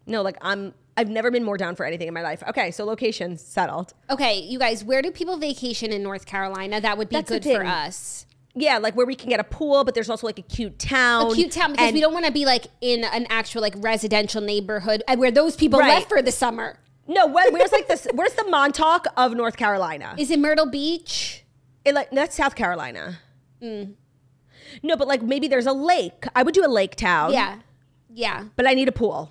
No, like I'm I've never been more down for anything in my life. Okay, so location settled. Okay, you guys, where do people vacation in North Carolina? That would be That's good for us. Yeah, like where we can get a pool, but there's also like a cute town. A cute town because and- we don't want to be like in an actual like residential neighborhood where those people Right. left for the summer. No, where, where's like this? Where's the Montauk of North Carolina? Is it Myrtle Beach? It, like that's South Carolina. Mm. No, but like maybe there's a lake. I would do a lake town. Yeah. Yeah. but I need a pool.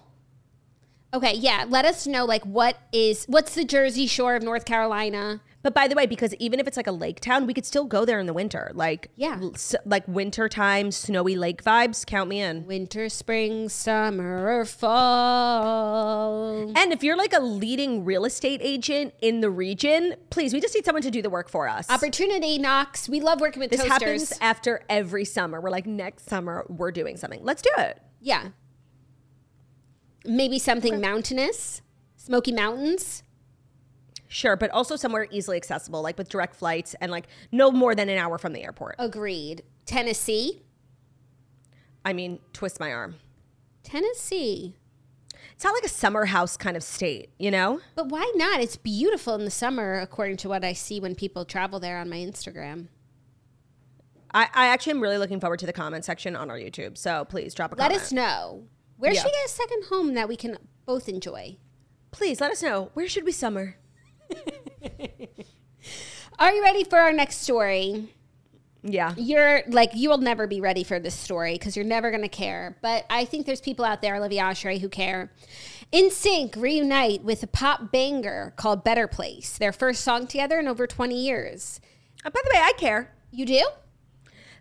Okay, yeah. Let us know like what is what's the Jersey Shore of North Carolina? But by the way, because even if it's like a lake town, we could still go there in the winter. Like Yeah. s- like winter time, snowy lake vibes. Count me in. Winter, spring, summer, or fall. And if you're like a leading real estate agent in the region, please, we just need someone to do the work for us. Opportunity knocks. We love working with this toasters. happens after every summer. We're like, next summer, we're doing something. Let's do it. Yeah. Maybe something mountainous, Smoky Mountains. Sure, but also somewhere easily accessible, like with direct flights and like no more than an hour from the airport. Agreed. Tennessee. I mean, twist my arm. Tennessee. It's not like a summer house kind of state, you know? But why not? It's beautiful in the summer, according to what I see when people travel there on my Instagram. I, I actually am really looking forward to the comment section on our YouTube. So please drop a Let comment. Let us know. Where Yeah. should we get a second home that we can both enjoy? Please let us know. Where should we summer? [LAUGHS] Are you ready for our next story? Yeah. You're like, you will never be ready for this story because you're never going to care. But I think there's people out there, Olivia Oshry, who care. NSYNC reunite with a pop banger called Better Place, their first song together in over 20 years. Uh, by the way, I care. You do?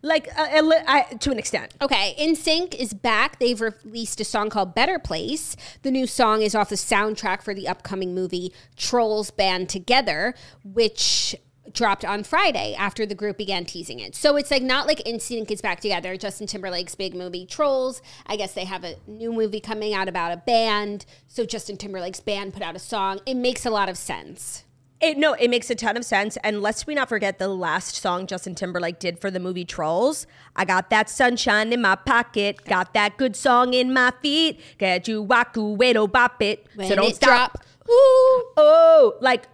Like, uh, I, to an extent. Okay, NSYNC is back. They've released a song called Better Place. The new song is off the soundtrack for the upcoming movie Trolls Band Together, which dropped on Friday after the group began teasing it. So it's like not like NSYNC is back together. Justin Timberlake's big movie Trolls. I guess they have a new movie coming out about a band. So Justin Timberlake's band put out a song. It makes a lot of sense. It, no, it makes a ton of sense. And lest we not forget the last song Justin Timberlake did for the movie Trolls. I got that sunshine in my pocket, got that good song in my feet. Get you waku wait bop it. When so don't it stop. drop, ooh. Oh, like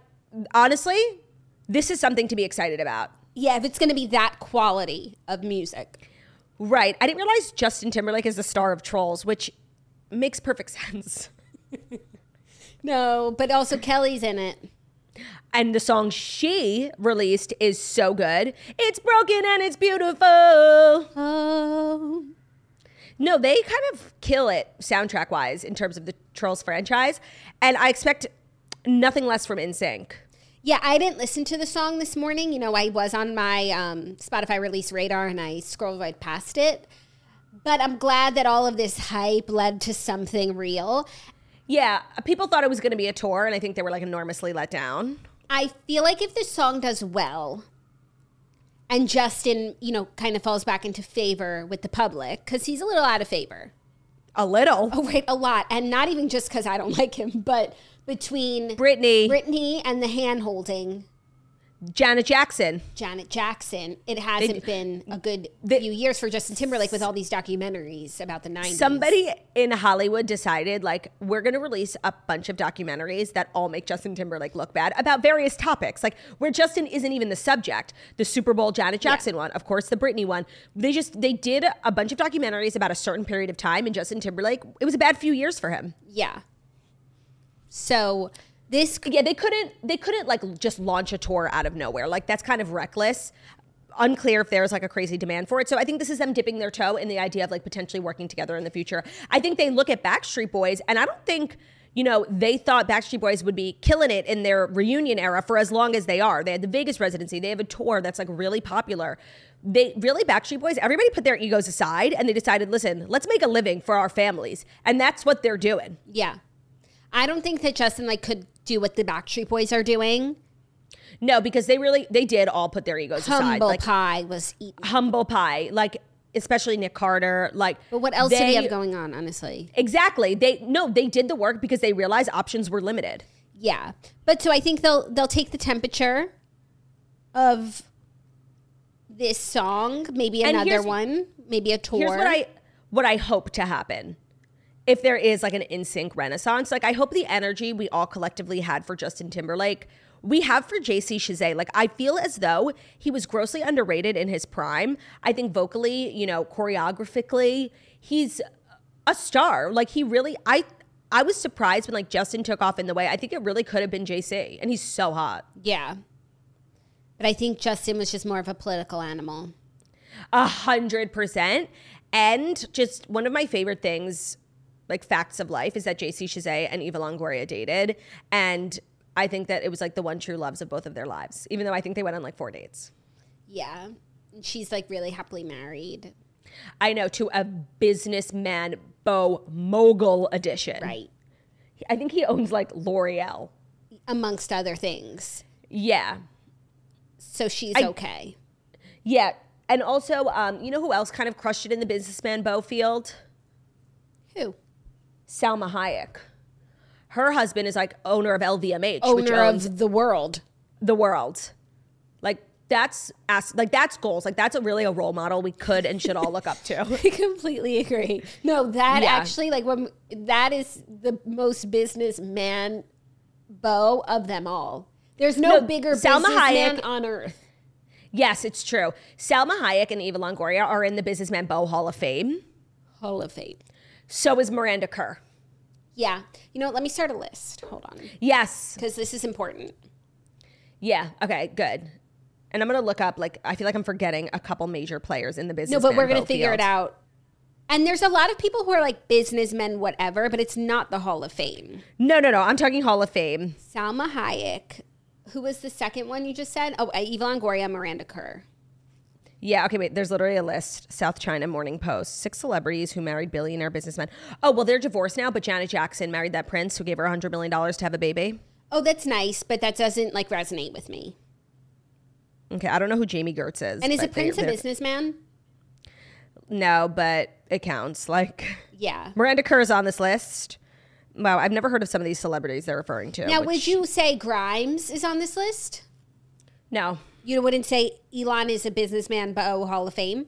honestly, this is something to be excited about. Yeah, if it's going to be that quality of music. Right. I didn't realize Justin Timberlake is the star of Trolls, which makes perfect [LAUGHS] sense. No, but also Kelly's in it. And the song she released is so good. It's broken and it's beautiful. Oh. No, they kind of kill it soundtrack wise in terms of the Trolls franchise. And I expect nothing less from NSYNC. Yeah, I didn't listen to the song this morning. You know, I was on my um, Spotify release radar and I scrolled right past it. But I'm glad that all of this hype led to something real. Yeah, people thought it was going to be a tour, and I think they were like enormously let down. I feel like if this song does well and Justin, you know, kind of falls back into favor with the public, because he's a little out of favor. A little. Oh, wait, a lot. And not even just because I don't [LAUGHS] like him, but between Britney, Britney and the hand holding Janet Jackson. Janet Jackson, it hasn't been a good they- few years for Justin Timberlake with all these documentaries about the 90s. Somebody in Hollywood decided, like, we're going to release a bunch of documentaries that all make Justin Timberlake look bad about various topics, like where Justin isn't even the subject. The Super Bowl Janet Jackson one, of course, the Britney one. They just they did a bunch of documentaries about a certain period of time, and Justin Timberlake, it was a bad few years for him. Yeah. So this Yeah, they couldn't they couldn't like just launch a tour out of nowhere. Like that's kind of reckless. Unclear if there's like a crazy demand for it. So I think this is them dipping their toe in the idea of like potentially working together in the future. I think they look at Backstreet Boys and I don't think you know, they thought Backstreet Boys would be killing it in their reunion era for as long as they are. They had the Vegas residency. They have a tour that's like really popular. They really Backstreet Boys, everybody put their egos aside and they decided, listen, let's make a living for our families. And that's what they're doing. yeah. I don't think that Justin like could do what the Backstreet Boys are doing. No, because they really they did all put their egos aside. Humble Like pie was eaten. humble pie, like especially Nick Carter. Like, But what else did they- he have going on, honestly? Exactly. They no, they did the work because they realized options were limited. Yeah. But so I think they'll they'll take the temperature of this song, maybe And another one, maybe a tour. Here's what I what I hope to happen. If there is like an NSYNC renaissance, like I hope the energy we all collectively had for Justin Timberlake, we have for JC Chasez. Like I feel as though he was grossly underrated in his prime. I think vocally, you know, choreographically, he's a star. Like he really I I was surprised when like Justin took off in the way. I think it really could have been JC, and he's so hot. yeah. But I think Justin was just more of a political animal. A hundred percent. And just one of my favorite things, like facts of life, is that JC Chasez and Eva Longoria dated. And I think that it was like the one true loves of both of their lives, even though I think they went on like four dates. Yeah. She's like really happily married. I know to a businessman Bo mogul edition. Right. I think he owns like L'Oreal. Amongst other things. Yeah. So she's I- okay. Yeah. And also, um, you know who else kind of crushed it in the businessman Bo field? Who? Salma Hayek. Her husband is like owner of LVMH, which Owner owns of the world. the world. Like that's as like that's goals. Like that's a really a role model we could and should all look up to. [LAUGHS] I completely agree. No, that Yeah. actually, like, when that is the most businessman bow of them all. There's no, No, bigger Salma businessman Hayek- on earth. yes, it's true. Salma Hayek and Eva Longoria are in the Businessman Bow Hall of Fame. Hall of Fame. So is Miranda Kerr. Yeah. You know, what, let me start a list. Hold on, Yes. because this is important. Yeah. Okay. Good. And I'm gonna look up. Like I feel like I'm forgetting a couple major players in the business. No, but we're gonna figure it out. And there's a lot of people who are like businessmen, whatever, but it's not the Hall of Fame. No, no, no. I'm talking Hall of Fame. Salma Hayek. Who was the second one you just said? Oh, uh, Eva Longoria, Miranda Kerr. Yeah, okay, wait. There's literally a list. South China Morning Post. Six celebrities who married billionaire businessmen. Oh, well, they're divorced now, but Janet Jackson married that prince who gave her $100 million to have a baby. Oh, that's nice, but that doesn't like resonate with me. Okay, I don't know who Jami Gertz is. And is a prince they- a businessman? No, but it counts. [LAUGHS] Like Yeah. Miranda Kerr's on this list. Wow, I've never heard of some of these celebrities they're referring to. Now, which- would you say Grimes is on this list? No, You wouldn't say Elon is a businessman, but oh, Hall of Fame.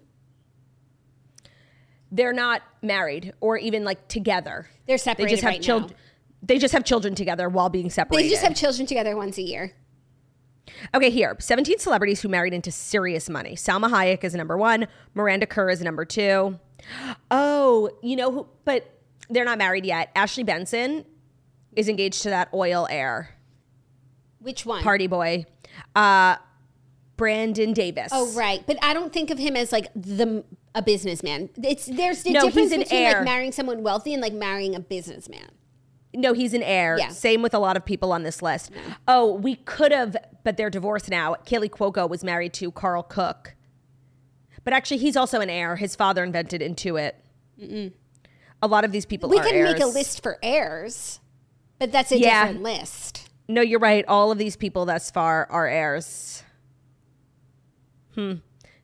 they're not married or even like together. They're They separated just have right children. They just have children together while being separated. They just have children together once a year. Okay, here 17 celebrities who married into serious money. Salma Hayek is number one. Miranda Kerr is number two. Oh, you know who? But they're not married yet. Ashley Benson is engaged to that oil heir Which one? party boy, uh, Brandon Davis. Oh, right. But I don't think of him as like the a businessman. It's there's the No, difference between heir. like marrying someone wealthy and like marrying a businessman. No, he's an heir. Yeah. Same with a lot of people on this list. Oh, we could have, but they're divorced now. Kaley Cuoco was married to Karl Cook. But actually, he's also an heir. His father invented Intuit. A lot of these people We can heirs. make a list for heirs, but that's a Yeah. different list. No, you're right. All of these people thus far are heirs. Hmm.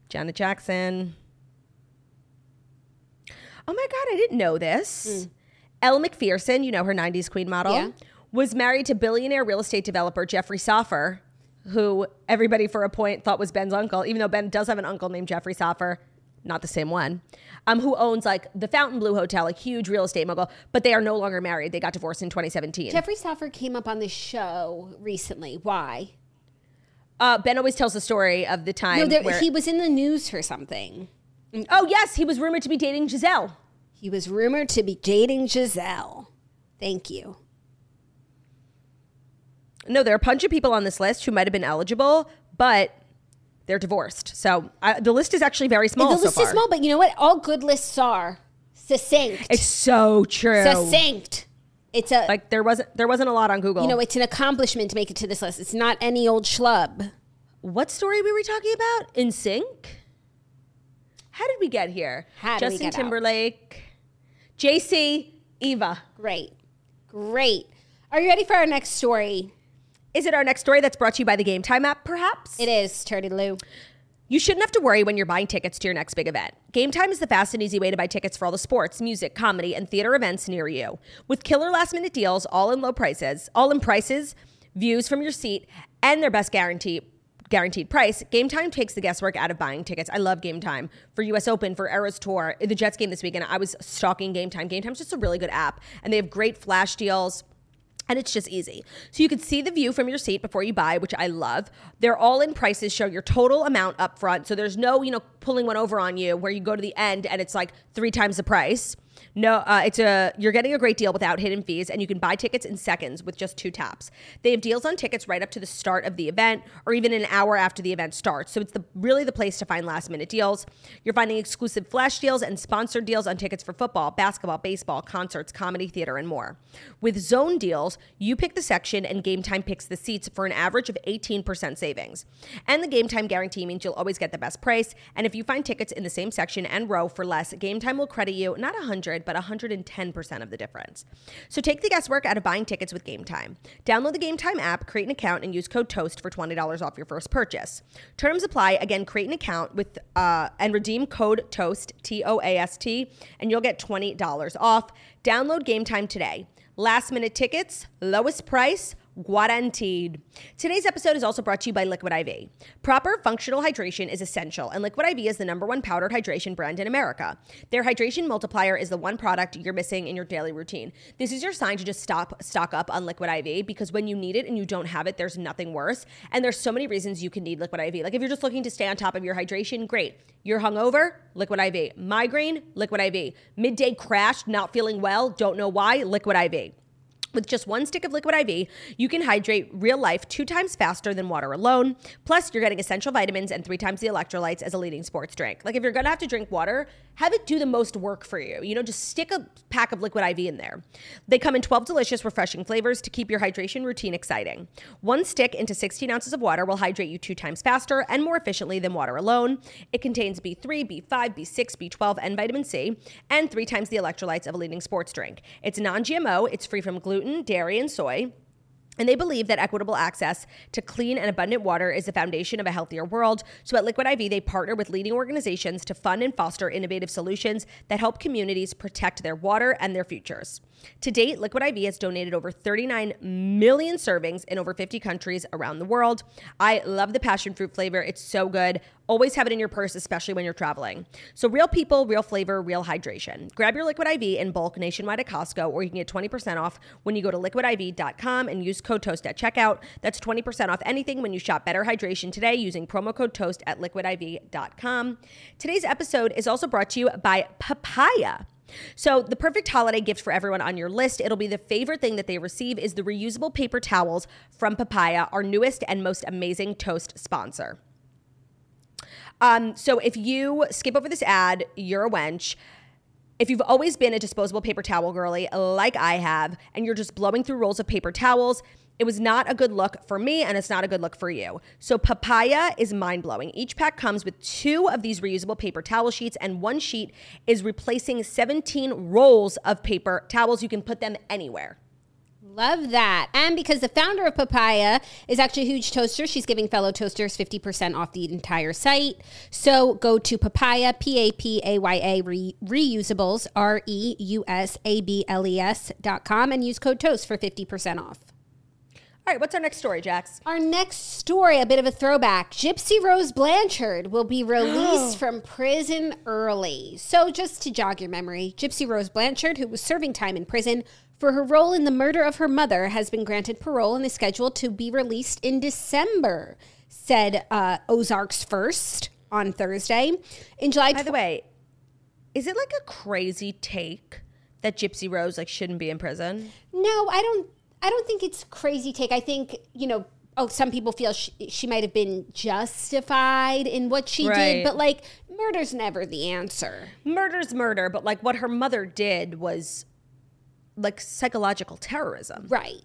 Janet Jackson. Oh my God, I didn't know this. Elle Macpherson, you know her 90s queen model, Yeah. was married to billionaire real estate developer Jeffrey Soffer, who everybody for a point thought was Ben's uncle, even though Ben does have an uncle named Jeffrey Soffer, not the same one, um, who owns like the Fontainebleau Hotel, a huge real estate mogul, but they are no longer married. They got divorced in 2017. Jeffrey Soffer came up on the show recently. Why? Uh, ben always tells the story of the time No, there, where. he was in the news for something. oh yes, he was rumored to be dating Gisele. He was rumored to be dating Gisele. Thank you. No, there are a bunch of people on this list who might have been eligible, but they're divorced. So uh, the list is actually very small. the so list is small, but you know what? All good lists are succinct. It's so true. succinct. It's a Like there wasn't there wasn't a lot on Google. you know, it's an accomplishment to make it to this list. It's not any old schlub. what story were we talking about? NSYNC. How did we get here? How did we Justin get out? Timberlake, JC, Eva. Great. Great. Are you ready for our next story? Is it our next story that's brought to you by the Game Time app? Perhaps It is, Turdy Lou. You shouldn't have to worry when you're buying tickets to your next big event. Game Time is the fast and easy way to buy tickets for all the sports, music, comedy, and theater events near you. With killer last minute deals, all in low prices, all in prices, views from your seat, and their best guarantee guaranteed price, Game Time takes the guesswork out of buying tickets. I love Game Time for US Open, for Eras Tour, the Jets game this weekend. I was stalking Game Time. Game Time's just a really good app, and they have great flash deals. And it's just easy. So you can see the view from your seat before you buy, which I love. They're all in prices, show your total amount up front. So there's no, you know, pulling one over on you where you go to the end and it's like three times the price. No, uh, it's a you're getting a great deal without hidden fees, and you can buy tickets in seconds with just two taps. They have deals on tickets right up to the start of the event, or even an hour after the event starts. So it's the really the place to find last minute deals. You're finding exclusive flash deals and sponsored deals on tickets for football, basketball, baseball, concerts, comedy, theater, and more. With zone deals, you pick the section, and Game Time picks the seats for an average of 18% savings. And the Game Time guarantee means you'll always get the best price. And if you find tickets in the same section and row for less, Game Time will credit you not 100 but 110% of the difference. So take the guesswork out of buying tickets with Game Time. Download the Game Time app, create an account, and use code TOAST for $20 off your first purchase. Terms apply. Again, create an account with uh, and redeem code TOAST, T O A S T, and you'll get $20 off. Download Game Time today. Last minute tickets, lowest price, guaranteed. Today's episode is also brought to you by Liquid IV. Proper functional hydration is essential, and Liquid IV is the number one powdered hydration brand in America. Their hydration multiplier is the one product you're missing in your daily routine. This is your sign to just stop stock up on Liquid IV because when you need it and you don't have it, there's nothing worse. And there's so many reasons you can need Liquid IV. Like if you're just looking to stay on top of your hydration, great. You're hungover, Liquid IV. Migraine, Liquid IV. Midday crash, not feeling well, don't know why, Liquid IV. With just one stick of liquid IV, you can hydrate real life two times faster than water alone. Plus, you're getting essential vitamins and three times the electrolytes as a leading sports drink. Like, if you're gonna have to drink water, have it do the most work for you. You know, just stick a pack of liquid IV in there. They come in 12 delicious, refreshing flavors to keep your hydration routine exciting. One stick into 16 ounces of water will hydrate you two times faster and more efficiently than water alone. It contains B3, B5, B6, B12, and vitamin C, and three times the electrolytes of a leading sports drink. It's non GMO, it's free from gluten, dairy, and soy. And they believe that equitable access to clean and abundant water is the foundation of a healthier world. So at Liquid IV, they partner with leading organizations to fund and foster innovative solutions that help communities protect their water and their futures. To date, Liquid IV has donated over 39 million servings in over 50 countries around the world. I love the passion fruit flavor. It's so good. Always have it in your purse, especially when you're traveling. So, real people, real flavor, real hydration. Grab your Liquid IV in bulk nationwide at Costco, or you can get 20% off when you go to liquidiv.com and use code TOAST at checkout. That's 20% off anything when you shop Better Hydration today using promo code TOAST at liquidiv.com. Today's episode is also brought to you by Papaya. So, the perfect holiday gift for everyone on your list, it'll be the favorite thing that they receive is the reusable paper towels from Papaya, our newest and most amazing toast sponsor. Um, so if you skip over this ad, you're a wench. If you've always been a disposable paper towel girly like I have, and you're just blowing through rolls of paper towels, it was not a good look for me, and it's not a good look for you. So, papaya is mind blowing. Each pack comes with two of these reusable paper towel sheets, and one sheet is replacing 17 rolls of paper towels. You can put them anywhere. Love that. And because the founder of Papaya is actually a huge toaster, she's giving fellow toasters 50% off the entire site. So go to Papaya, P A P A Y A, re- reusables, R E U S A B L E S dot com, and use code TOAST for 50% off. All right, what's our next story, Jax? Our next story, a bit of a throwback. Gypsy Rose Blanchard will be released [GASPS] from prison early. So, just to jog your memory, Gypsy Rose Blanchard, who was serving time in prison for her role in the murder of her mother, has been granted parole and is scheduled to be released in December, said uh, Ozarks First on Thursday. In July, By the way, is it like a crazy take that Gypsy Rose like shouldn't be in prison? No, I don't. I don't think it's crazy take. I think you know. Oh, some people feel she, she might have been justified in what she Right. did, but like murder's never the answer. Murder's murder, but like what her mother did was like psychological terrorism. Right.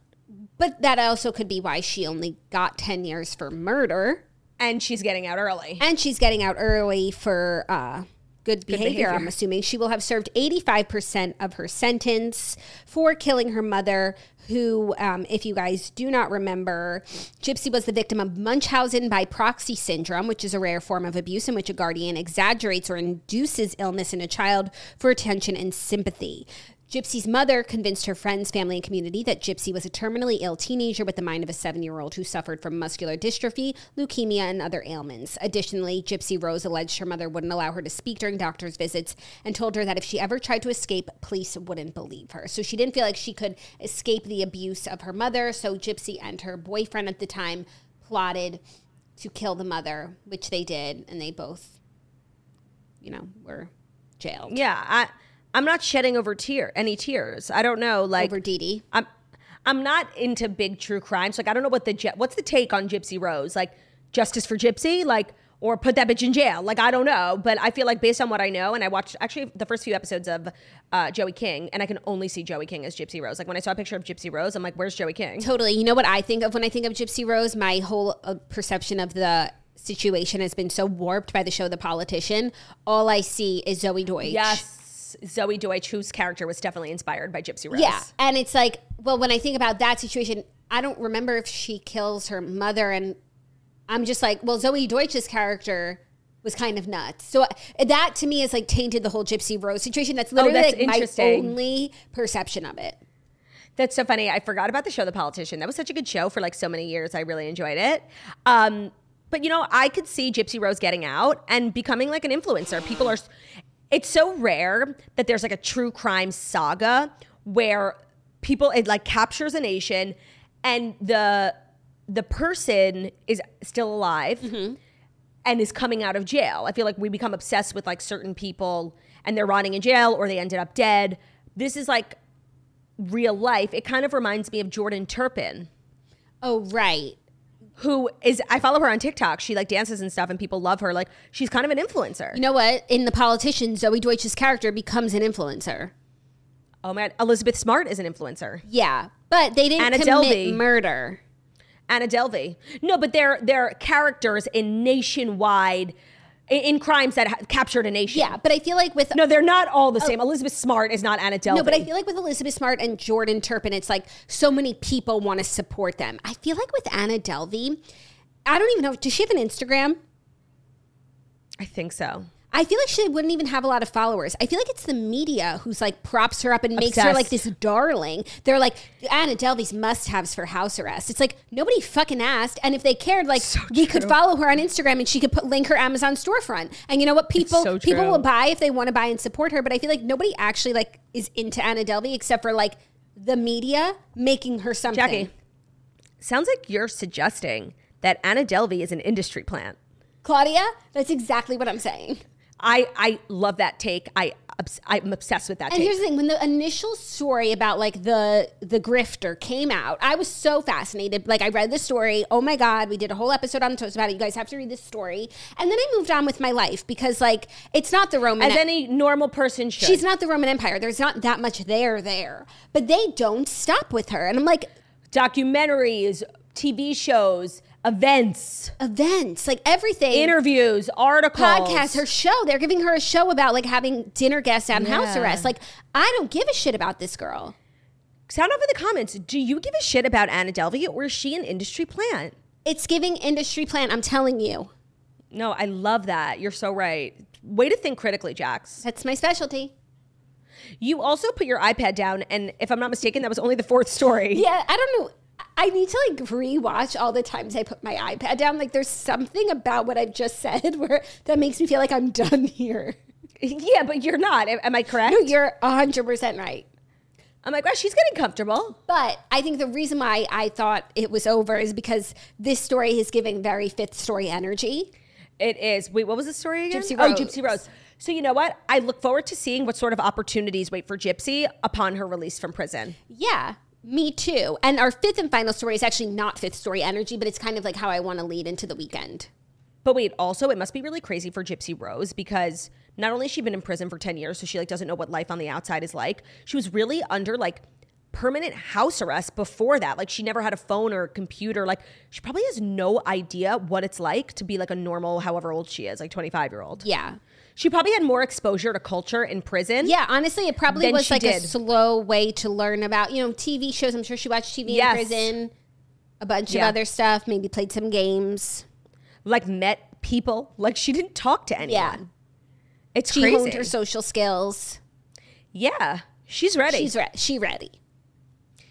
But that also could be why she only got 10 years for murder. And she's getting out early. And she's getting out early for uh, good, behavior, behavior. I'm assuming. She will have served 85% of her sentence for killing her mother, who, um, if you guys do not remember, Gypsy was the victim of Munchausen by proxy syndrome, which is a rare form of abuse in which a guardian exaggerates or induces illness in a child for attention and sympathy. Gypsy's mother convinced her friends, family, and community that Gypsy was a terminally ill teenager with the mind of a seven year old who suffered from muscular dystrophy, leukemia, and other ailments. Additionally, Gypsy Rose alleged her mother wouldn't allow her to speak during doctor's visits and told her that if she ever tried to escape, police wouldn't believe her. So she didn't feel like she could escape the abuse of her mother. So Gypsy and her boyfriend at the time plotted to kill the mother, which they did, and they both, you know, were jailed Yeah, I I'm not shedding over tear any tears. I don't know like over Dee Dee. I'm I'm not into big true crimes. Like I don't know what the what's the take on Gypsy Rose? Like justice for Gypsy? Like or put that bitch in jail? Like I don't know, but I feel like based on what I know, and I watched actually the first few episodes of uh, Joey King, and I can only see Joey King as Gypsy Rose. Like when I saw a picture of Gypsy Rose, I'm like, where's Joey King? Totally. You know what I think of when I think of Gypsy Rose? My whole uh, perception of the situation has been so warped by the show The Politician. All I see is Zoey Deutch. Yes, Zoey Deutch, whose character was definitely inspired by Gypsy Rose. Yeah. And it's like, well, when I think about that situation, I don't remember if she kills her mother. And I'm just like, well, Zoey Deutch's character was kind of nuts. So uh, that to me is like tainted the whole Gypsy Rose situation. That's literally Oh, that's like my only perception of it. That's so funny. I forgot about the show The Politician. That was such a good show for like so many years. I really enjoyed it. Um, but you know, I could see Gypsy Rose getting out and becoming like an influencer. People are it's so rare that there's like a true crime saga where people it like captures a nation and the the person is still alive mm-hmm. and is coming out of jail. I feel like we become obsessed with like certain people and they're rotting in jail or they ended up dead. This is like real life. It kind of reminds me of Jordan Turpin, Oh, right. Who is I follow her on TikTok. She like dances and stuff and people love her. Like she's kind of an influencer. You know what? In The Politician, Zoey Deutch's character becomes an influencer. oh man, Elizabeth Smart is an influencer. Yeah. But they didn't Anna commit Delvey. murder. Anna Delvey. No, but they're they're characters in nationwide in, crimes that ha- captured a nation. Yeah, but I feel like with No, they're not all the oh. same. Elizabeth Smart is not Anna Delvey. No, but I feel like with Elizabeth Smart and Jordan Turpin, it's like so many people want to support them. I feel like with Anna Delvey, I don't even know. Does she have an Instagram? I think so. I feel like she wouldn't even have a lot of followers. I feel like it's the media who's like props her up and makes her like this darling. They're like Anna Delvey's must-haves for house arrest. It's like nobody fucking asked, and if they cared, like we could follow her on Instagram and she could put link her Amazon storefront. And you know what? People so people will buy if they want to buy and support her. But I feel like nobody actually like is into Anna Delvey except for like the media making her something. Jackie, sounds like you're suggesting that Anna Delvey is an industry plant. Claudia, that's exactly what I'm saying. I I love that take. I I'm obsessed with that And take. here's the thing: when the initial story about like the the grifter came out, I was so fascinated. Like I read the story. Oh my god, we did a whole episode on Toast about it. You guys have to read this story. And then I moved on with my life because like it's not the Roman. Empire. As any normal person should. She's not the Roman Empire. There's not that much there there. But they don't stop with her. And I'm like, documentaries, TV shows, events, events, like everything. interviews, articles, podcast, her show. They're giving her a show about like having dinner guests on house arrest. Like, I don't give a shit about this girl. Sound off in the comments. Do you give a shit about Anna Delvey or is she an industry plant? It's giving industry plant. I'm telling you. No, I love that. You're so right. Way to think critically, Jax. That's my specialty. You also put your iPad down, and if I'm not mistaken, that was only the fourth story. Yeah, I don't know. I need to like rewatch all the times I put my iPad down. Like, there's something about what I've just [LAUGHS] said where that makes me feel like I'm done here. Yeah, but you're not. Am I correct? No, you're 100% right. I'm like, wow, she's getting comfortable. But I think the reason why I thought it was over is because this story is giving very fifth story energy. It is. Wait, what was the story again? Gypsy Oh, Gypsy Rose. So you know what? I look forward to seeing what sort of opportunities wait for Gypsy upon her release from prison. Yeah, me too. And our fifth and final story is actually not fifth story energy, but it's kind of like how I want to lead into the weekend. But wait, also it must be really crazy for Gypsy Rose because not only has she been in prison for 10 years, so she like doesn't know what life on the outside is like. She was really under like permanent house arrest before that. Like she never had a phone or a computer. Like she probably has no idea what it's like to be like a normal, however old she is, like 25 year old. Yeah. She probably had more exposure to culture in prison. Yeah, honestly, it probably was like a did. slow way to learn about, you know, TV shows. I'm sure she watched TV Yes. in prison, a bunch Yeah. of other stuff, maybe played some games. Like met people. Like she didn't talk to anyone. Yeah. It's She crazy. honed her social skills. yeah. She's ready. She's re- she ready.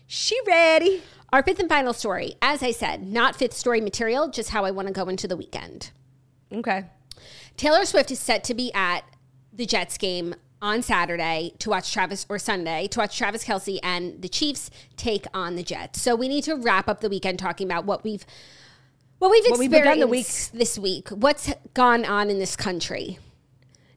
she ready. Our fifth and final story, as I said, not fifth story material, just how I want to go into the weekend. Okay. Taylor Swift is set to be at the Jets game on Saturday to watch Travis or Sunday to watch Travis Kelce and the Chiefs take on the Jets. So we need to wrap up the weekend talking about what we've what we've What we've experienced the week. this week. What's gone on in this country?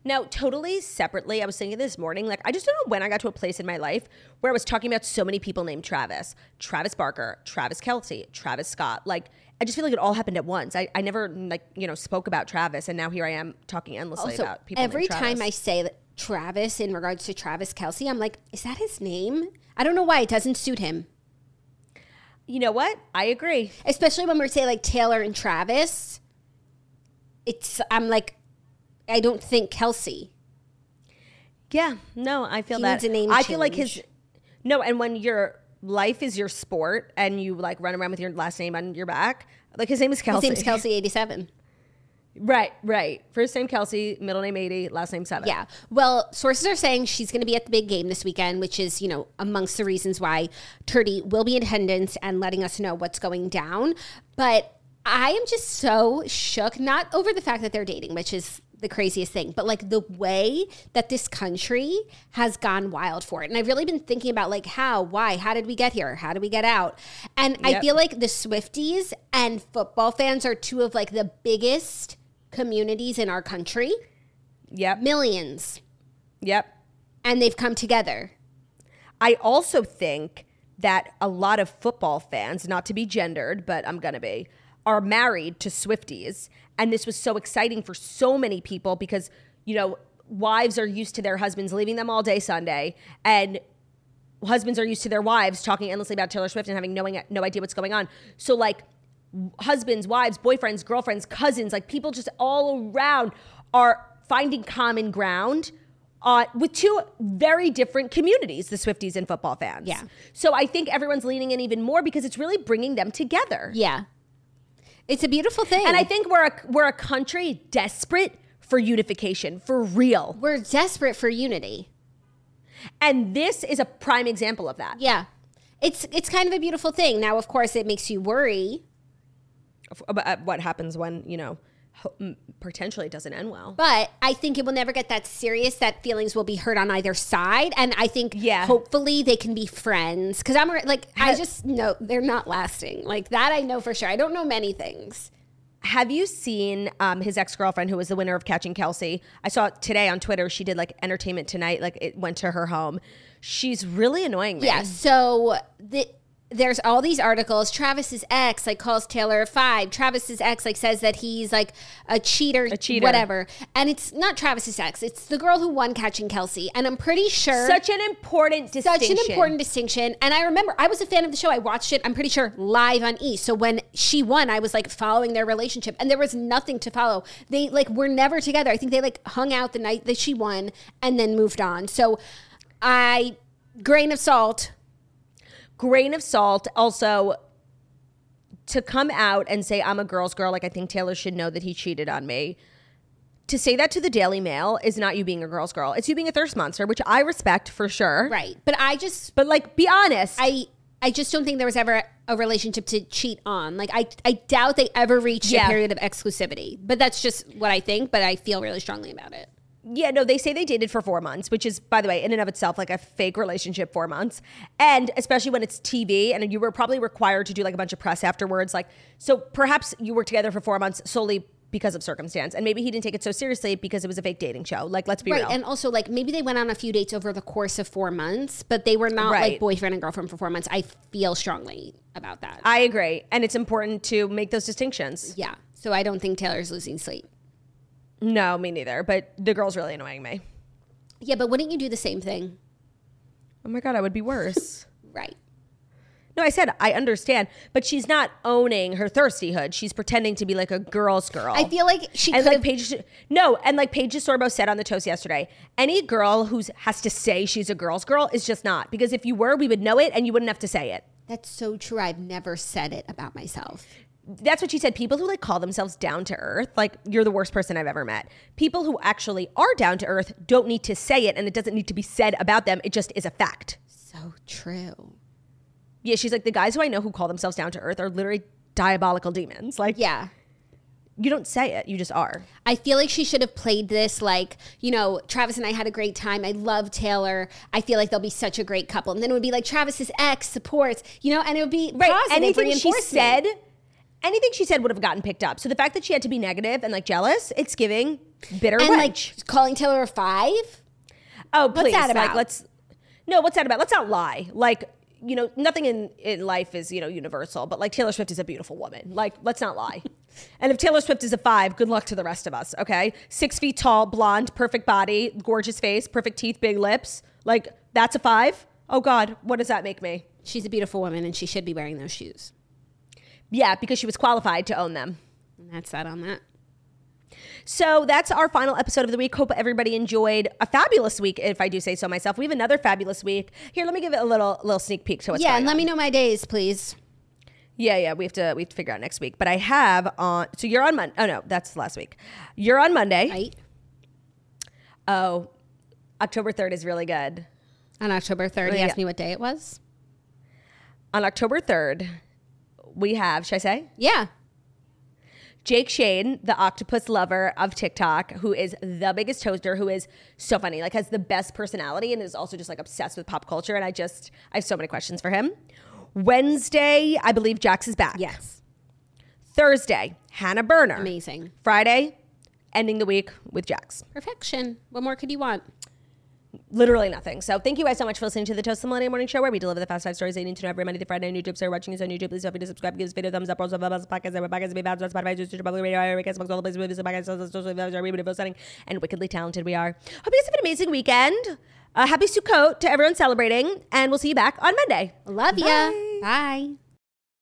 Now, totally separately, I was thinking this morning, like, I just don't know when I got to a place in my life where I was talking about so many people named Travis Travis Barker, Travis Kelce, Travis Scott. Like, I just feel like it all happened at once. I, I never, like, you know, spoke about Travis, and now here I am talking endlessly Also, about people every time I say that Travis in regards to Travis Kelce, I'm like, is that his name? I don't know why it doesn't suit him. You know what? I agree. Especially when we say like Taylor and Travis. It's I'm like, I don't think Kelce. Yeah, no, I feel He that. needs a name I feel like his change. no, and when your life is your sport and you like run around with your last name on your back, like his name is Kelce. His Kelce. name's Kelce eighty seven. [LAUGHS] Right, right. First name Kelce, middle name eighty, last name seven. Yeah. Well, sources are saying she's going to be at the big game this weekend, which is, you know, amongst the reasons why Turdy will be in attendance and letting us know what's going down. But I am just so shook, not over the fact that they're dating, which is the craziest thing, but like the way that this country has gone wild for it. And I've really been thinking about like how, why, how did we get here? How did we get out? And I feel like the Swifties and football fans are two of like the biggest communities in our country. Yep. Millions Yep. and they've come together. I also think that a lot of football fans, not to be gendered, but I'm going to be, are married to Swifties. And this was so exciting for so many people because, you know, wives are used to their husbands leaving them all day Sunday. And husbands are used to their wives talking endlessly about Taylor Swift and having no, no idea what's going on. So, like, husbands, wives, boyfriends, girlfriends, cousins, like people just all around are finding common ground uh, with two very different communities, the Swifties and football fans. Yeah. So I think everyone's leaning in even more because it's really bringing them together. Yeah. It's a beautiful thing. And I think we're a, we're a country desperate for unification, for real. we're desperate for unity. And this is a prime example of that. Yeah. It's it's kind of a beautiful thing. Now, of course, it makes you worry, About what happens when, you know, potentially it doesn't end well. but I think it will never get that serious that feelings will be hurt on either side. And I think Yeah. hopefully they can be friends. Because I'm like, I just know they're not lasting. Like that I know for sure. I don't know many things. Have you seen um, his ex girlfriend, who was the winner of Catching Kelce? I saw it today on Twitter. She did like Entertainment Tonight, like it went to her home. She's really annoying me. Yeah. So the, there's all these articles. Travis's ex like calls Taylor a five. Travis's ex like says that he's like a cheater, A cheater. whatever. And it's not Travis's ex. It's the girl who won Catching Kelce. And I'm pretty sure Such an important distinction. such an important distinction. And I remember I was a fan of the show. I watched it. I'm pretty sure live on E. So when she won, I was like following their relationship, and there was nothing to follow. They like were never together. I think they like hung out the night that she won, and then moved on. So I grain of salt. Grain of salt. Also, to come out and say I'm a girl's girl, like I think Taylor should know that he cheated on me. To say that to the Daily Mail is not you being a girl's girl. It's you being a thirst monster, which I respect for sure. Right. But I just But like, be honest. I I just don't think there was ever a relationship to cheat on. Like I I doubt they ever reached Yeah. a period of exclusivity. But that's just what I think, but I feel really strongly about it. Yeah, no, they say they dated for four months, which is, by the way, in and of itself, like a fake relationship, four months. And especially when it's TV and you were probably required to do like a bunch of press afterwards. Like, so perhaps you were together for four months solely because of circumstance. And maybe he didn't take it so seriously because it was a fake dating show. Like, let's be Right. real. And also like maybe they went on a few dates over the course of 4 months, but they were not Right. like boyfriend and girlfriend for 4 months. I feel strongly about that. I agree. And it's important to make those distinctions. yeah. So I don't think Taylor's losing sleep. No, me neither. But the girl's really annoying me. Yeah, but wouldn't you do the same thing? Oh my God, I would be worse. [LAUGHS] Right. no, I said I understand, but she's not owning her thirstyhood. She's pretending to be like a girl's girl. I feel like she and could like Paige, no, and like Paige Sorbo said on the toast yesterday, any girl who has to say she's a girl's girl is just not. Because if you were, we would know it, and you wouldn't have to say it. That's so true. I've never said it about myself. That's what she said. People who like call themselves down to earth, like you're the worst person I've ever met. People who actually are down to earth don't need to say it, and it doesn't need to be said about them. It just is a fact. So true. Yeah, she's like the guys who I know who call themselves down to earth are literally diabolical demons. Like, Yeah. you don't say it, you just are. I feel like she should have played this like, you know, Travis and I had a great time. I love Taylor. I feel like they'll be such a great couple. And then it would be like Travis's ex supports, you know, and it would be Right. anything she said, anything she said would have gotten picked up. So the fact that she had to be negative and like jealous, it's giving bitter and like calling Taylor a five. oh, please, that like about? let's. No, what's that about? Let's not lie. Like you know, nothing in in life is you know universal, but like Taylor Swift is a beautiful woman. Like let's not lie. [LAUGHS] and if Taylor Swift is a five, good luck to the rest of us. Okay, six feet tall, blonde, perfect body, gorgeous face, perfect teeth, big lips. Like that's a five. Oh God, what does that make me? She's a beautiful woman and she should be wearing those shoes. Yeah, because she was qualified to own them. And that's that on that. So that's our final episode of the week. Hope everybody enjoyed a fabulous week, if I do say so myself. We have another fabulous week. Here, let me give it a little little sneak peek to what's yeah, and let on. me know my days, please. Yeah, yeah, we have to we have to figure out next week. But I have on. So you're on Monday. Oh no, that's last week. You're on Monday. Right? Oh, October third is really good. On October 3rd, he Yeah. asked me what day it was. On October third, we have. Should I say? Yeah. Jake Shane, the octopus lover of TikTok, who is the biggest toaster, who is so funny, like has the best personality and is also just like obsessed with pop culture. And I just, I have so many questions for him. Wednesday, I believe Jax is back. Yes. Thursday, Hannah Berner. Amazing. Friday, ending the week with Jax. Perfection. What more could you want? Literally nothing. So thank you guys so much for listening to the Toast the Millennial Morning Show, where we deliver the fast five stories they need to know every Monday through Friday on YouTube. So you're watching us on YouTube. Please feel free to subscribe, give this video a thumbs up. Also, follow us on podcasts, our podcasts, be bad on Spotify, Stitcher, Public Radio, Podcast, amongst all the places we visit podcasts, social media, our radio setting, and wickedly talented we are. Hope you guys have an amazing weekend. Uh, happy Sukkot to everyone celebrating, and we'll see you back on Monday. Love ya. Bye.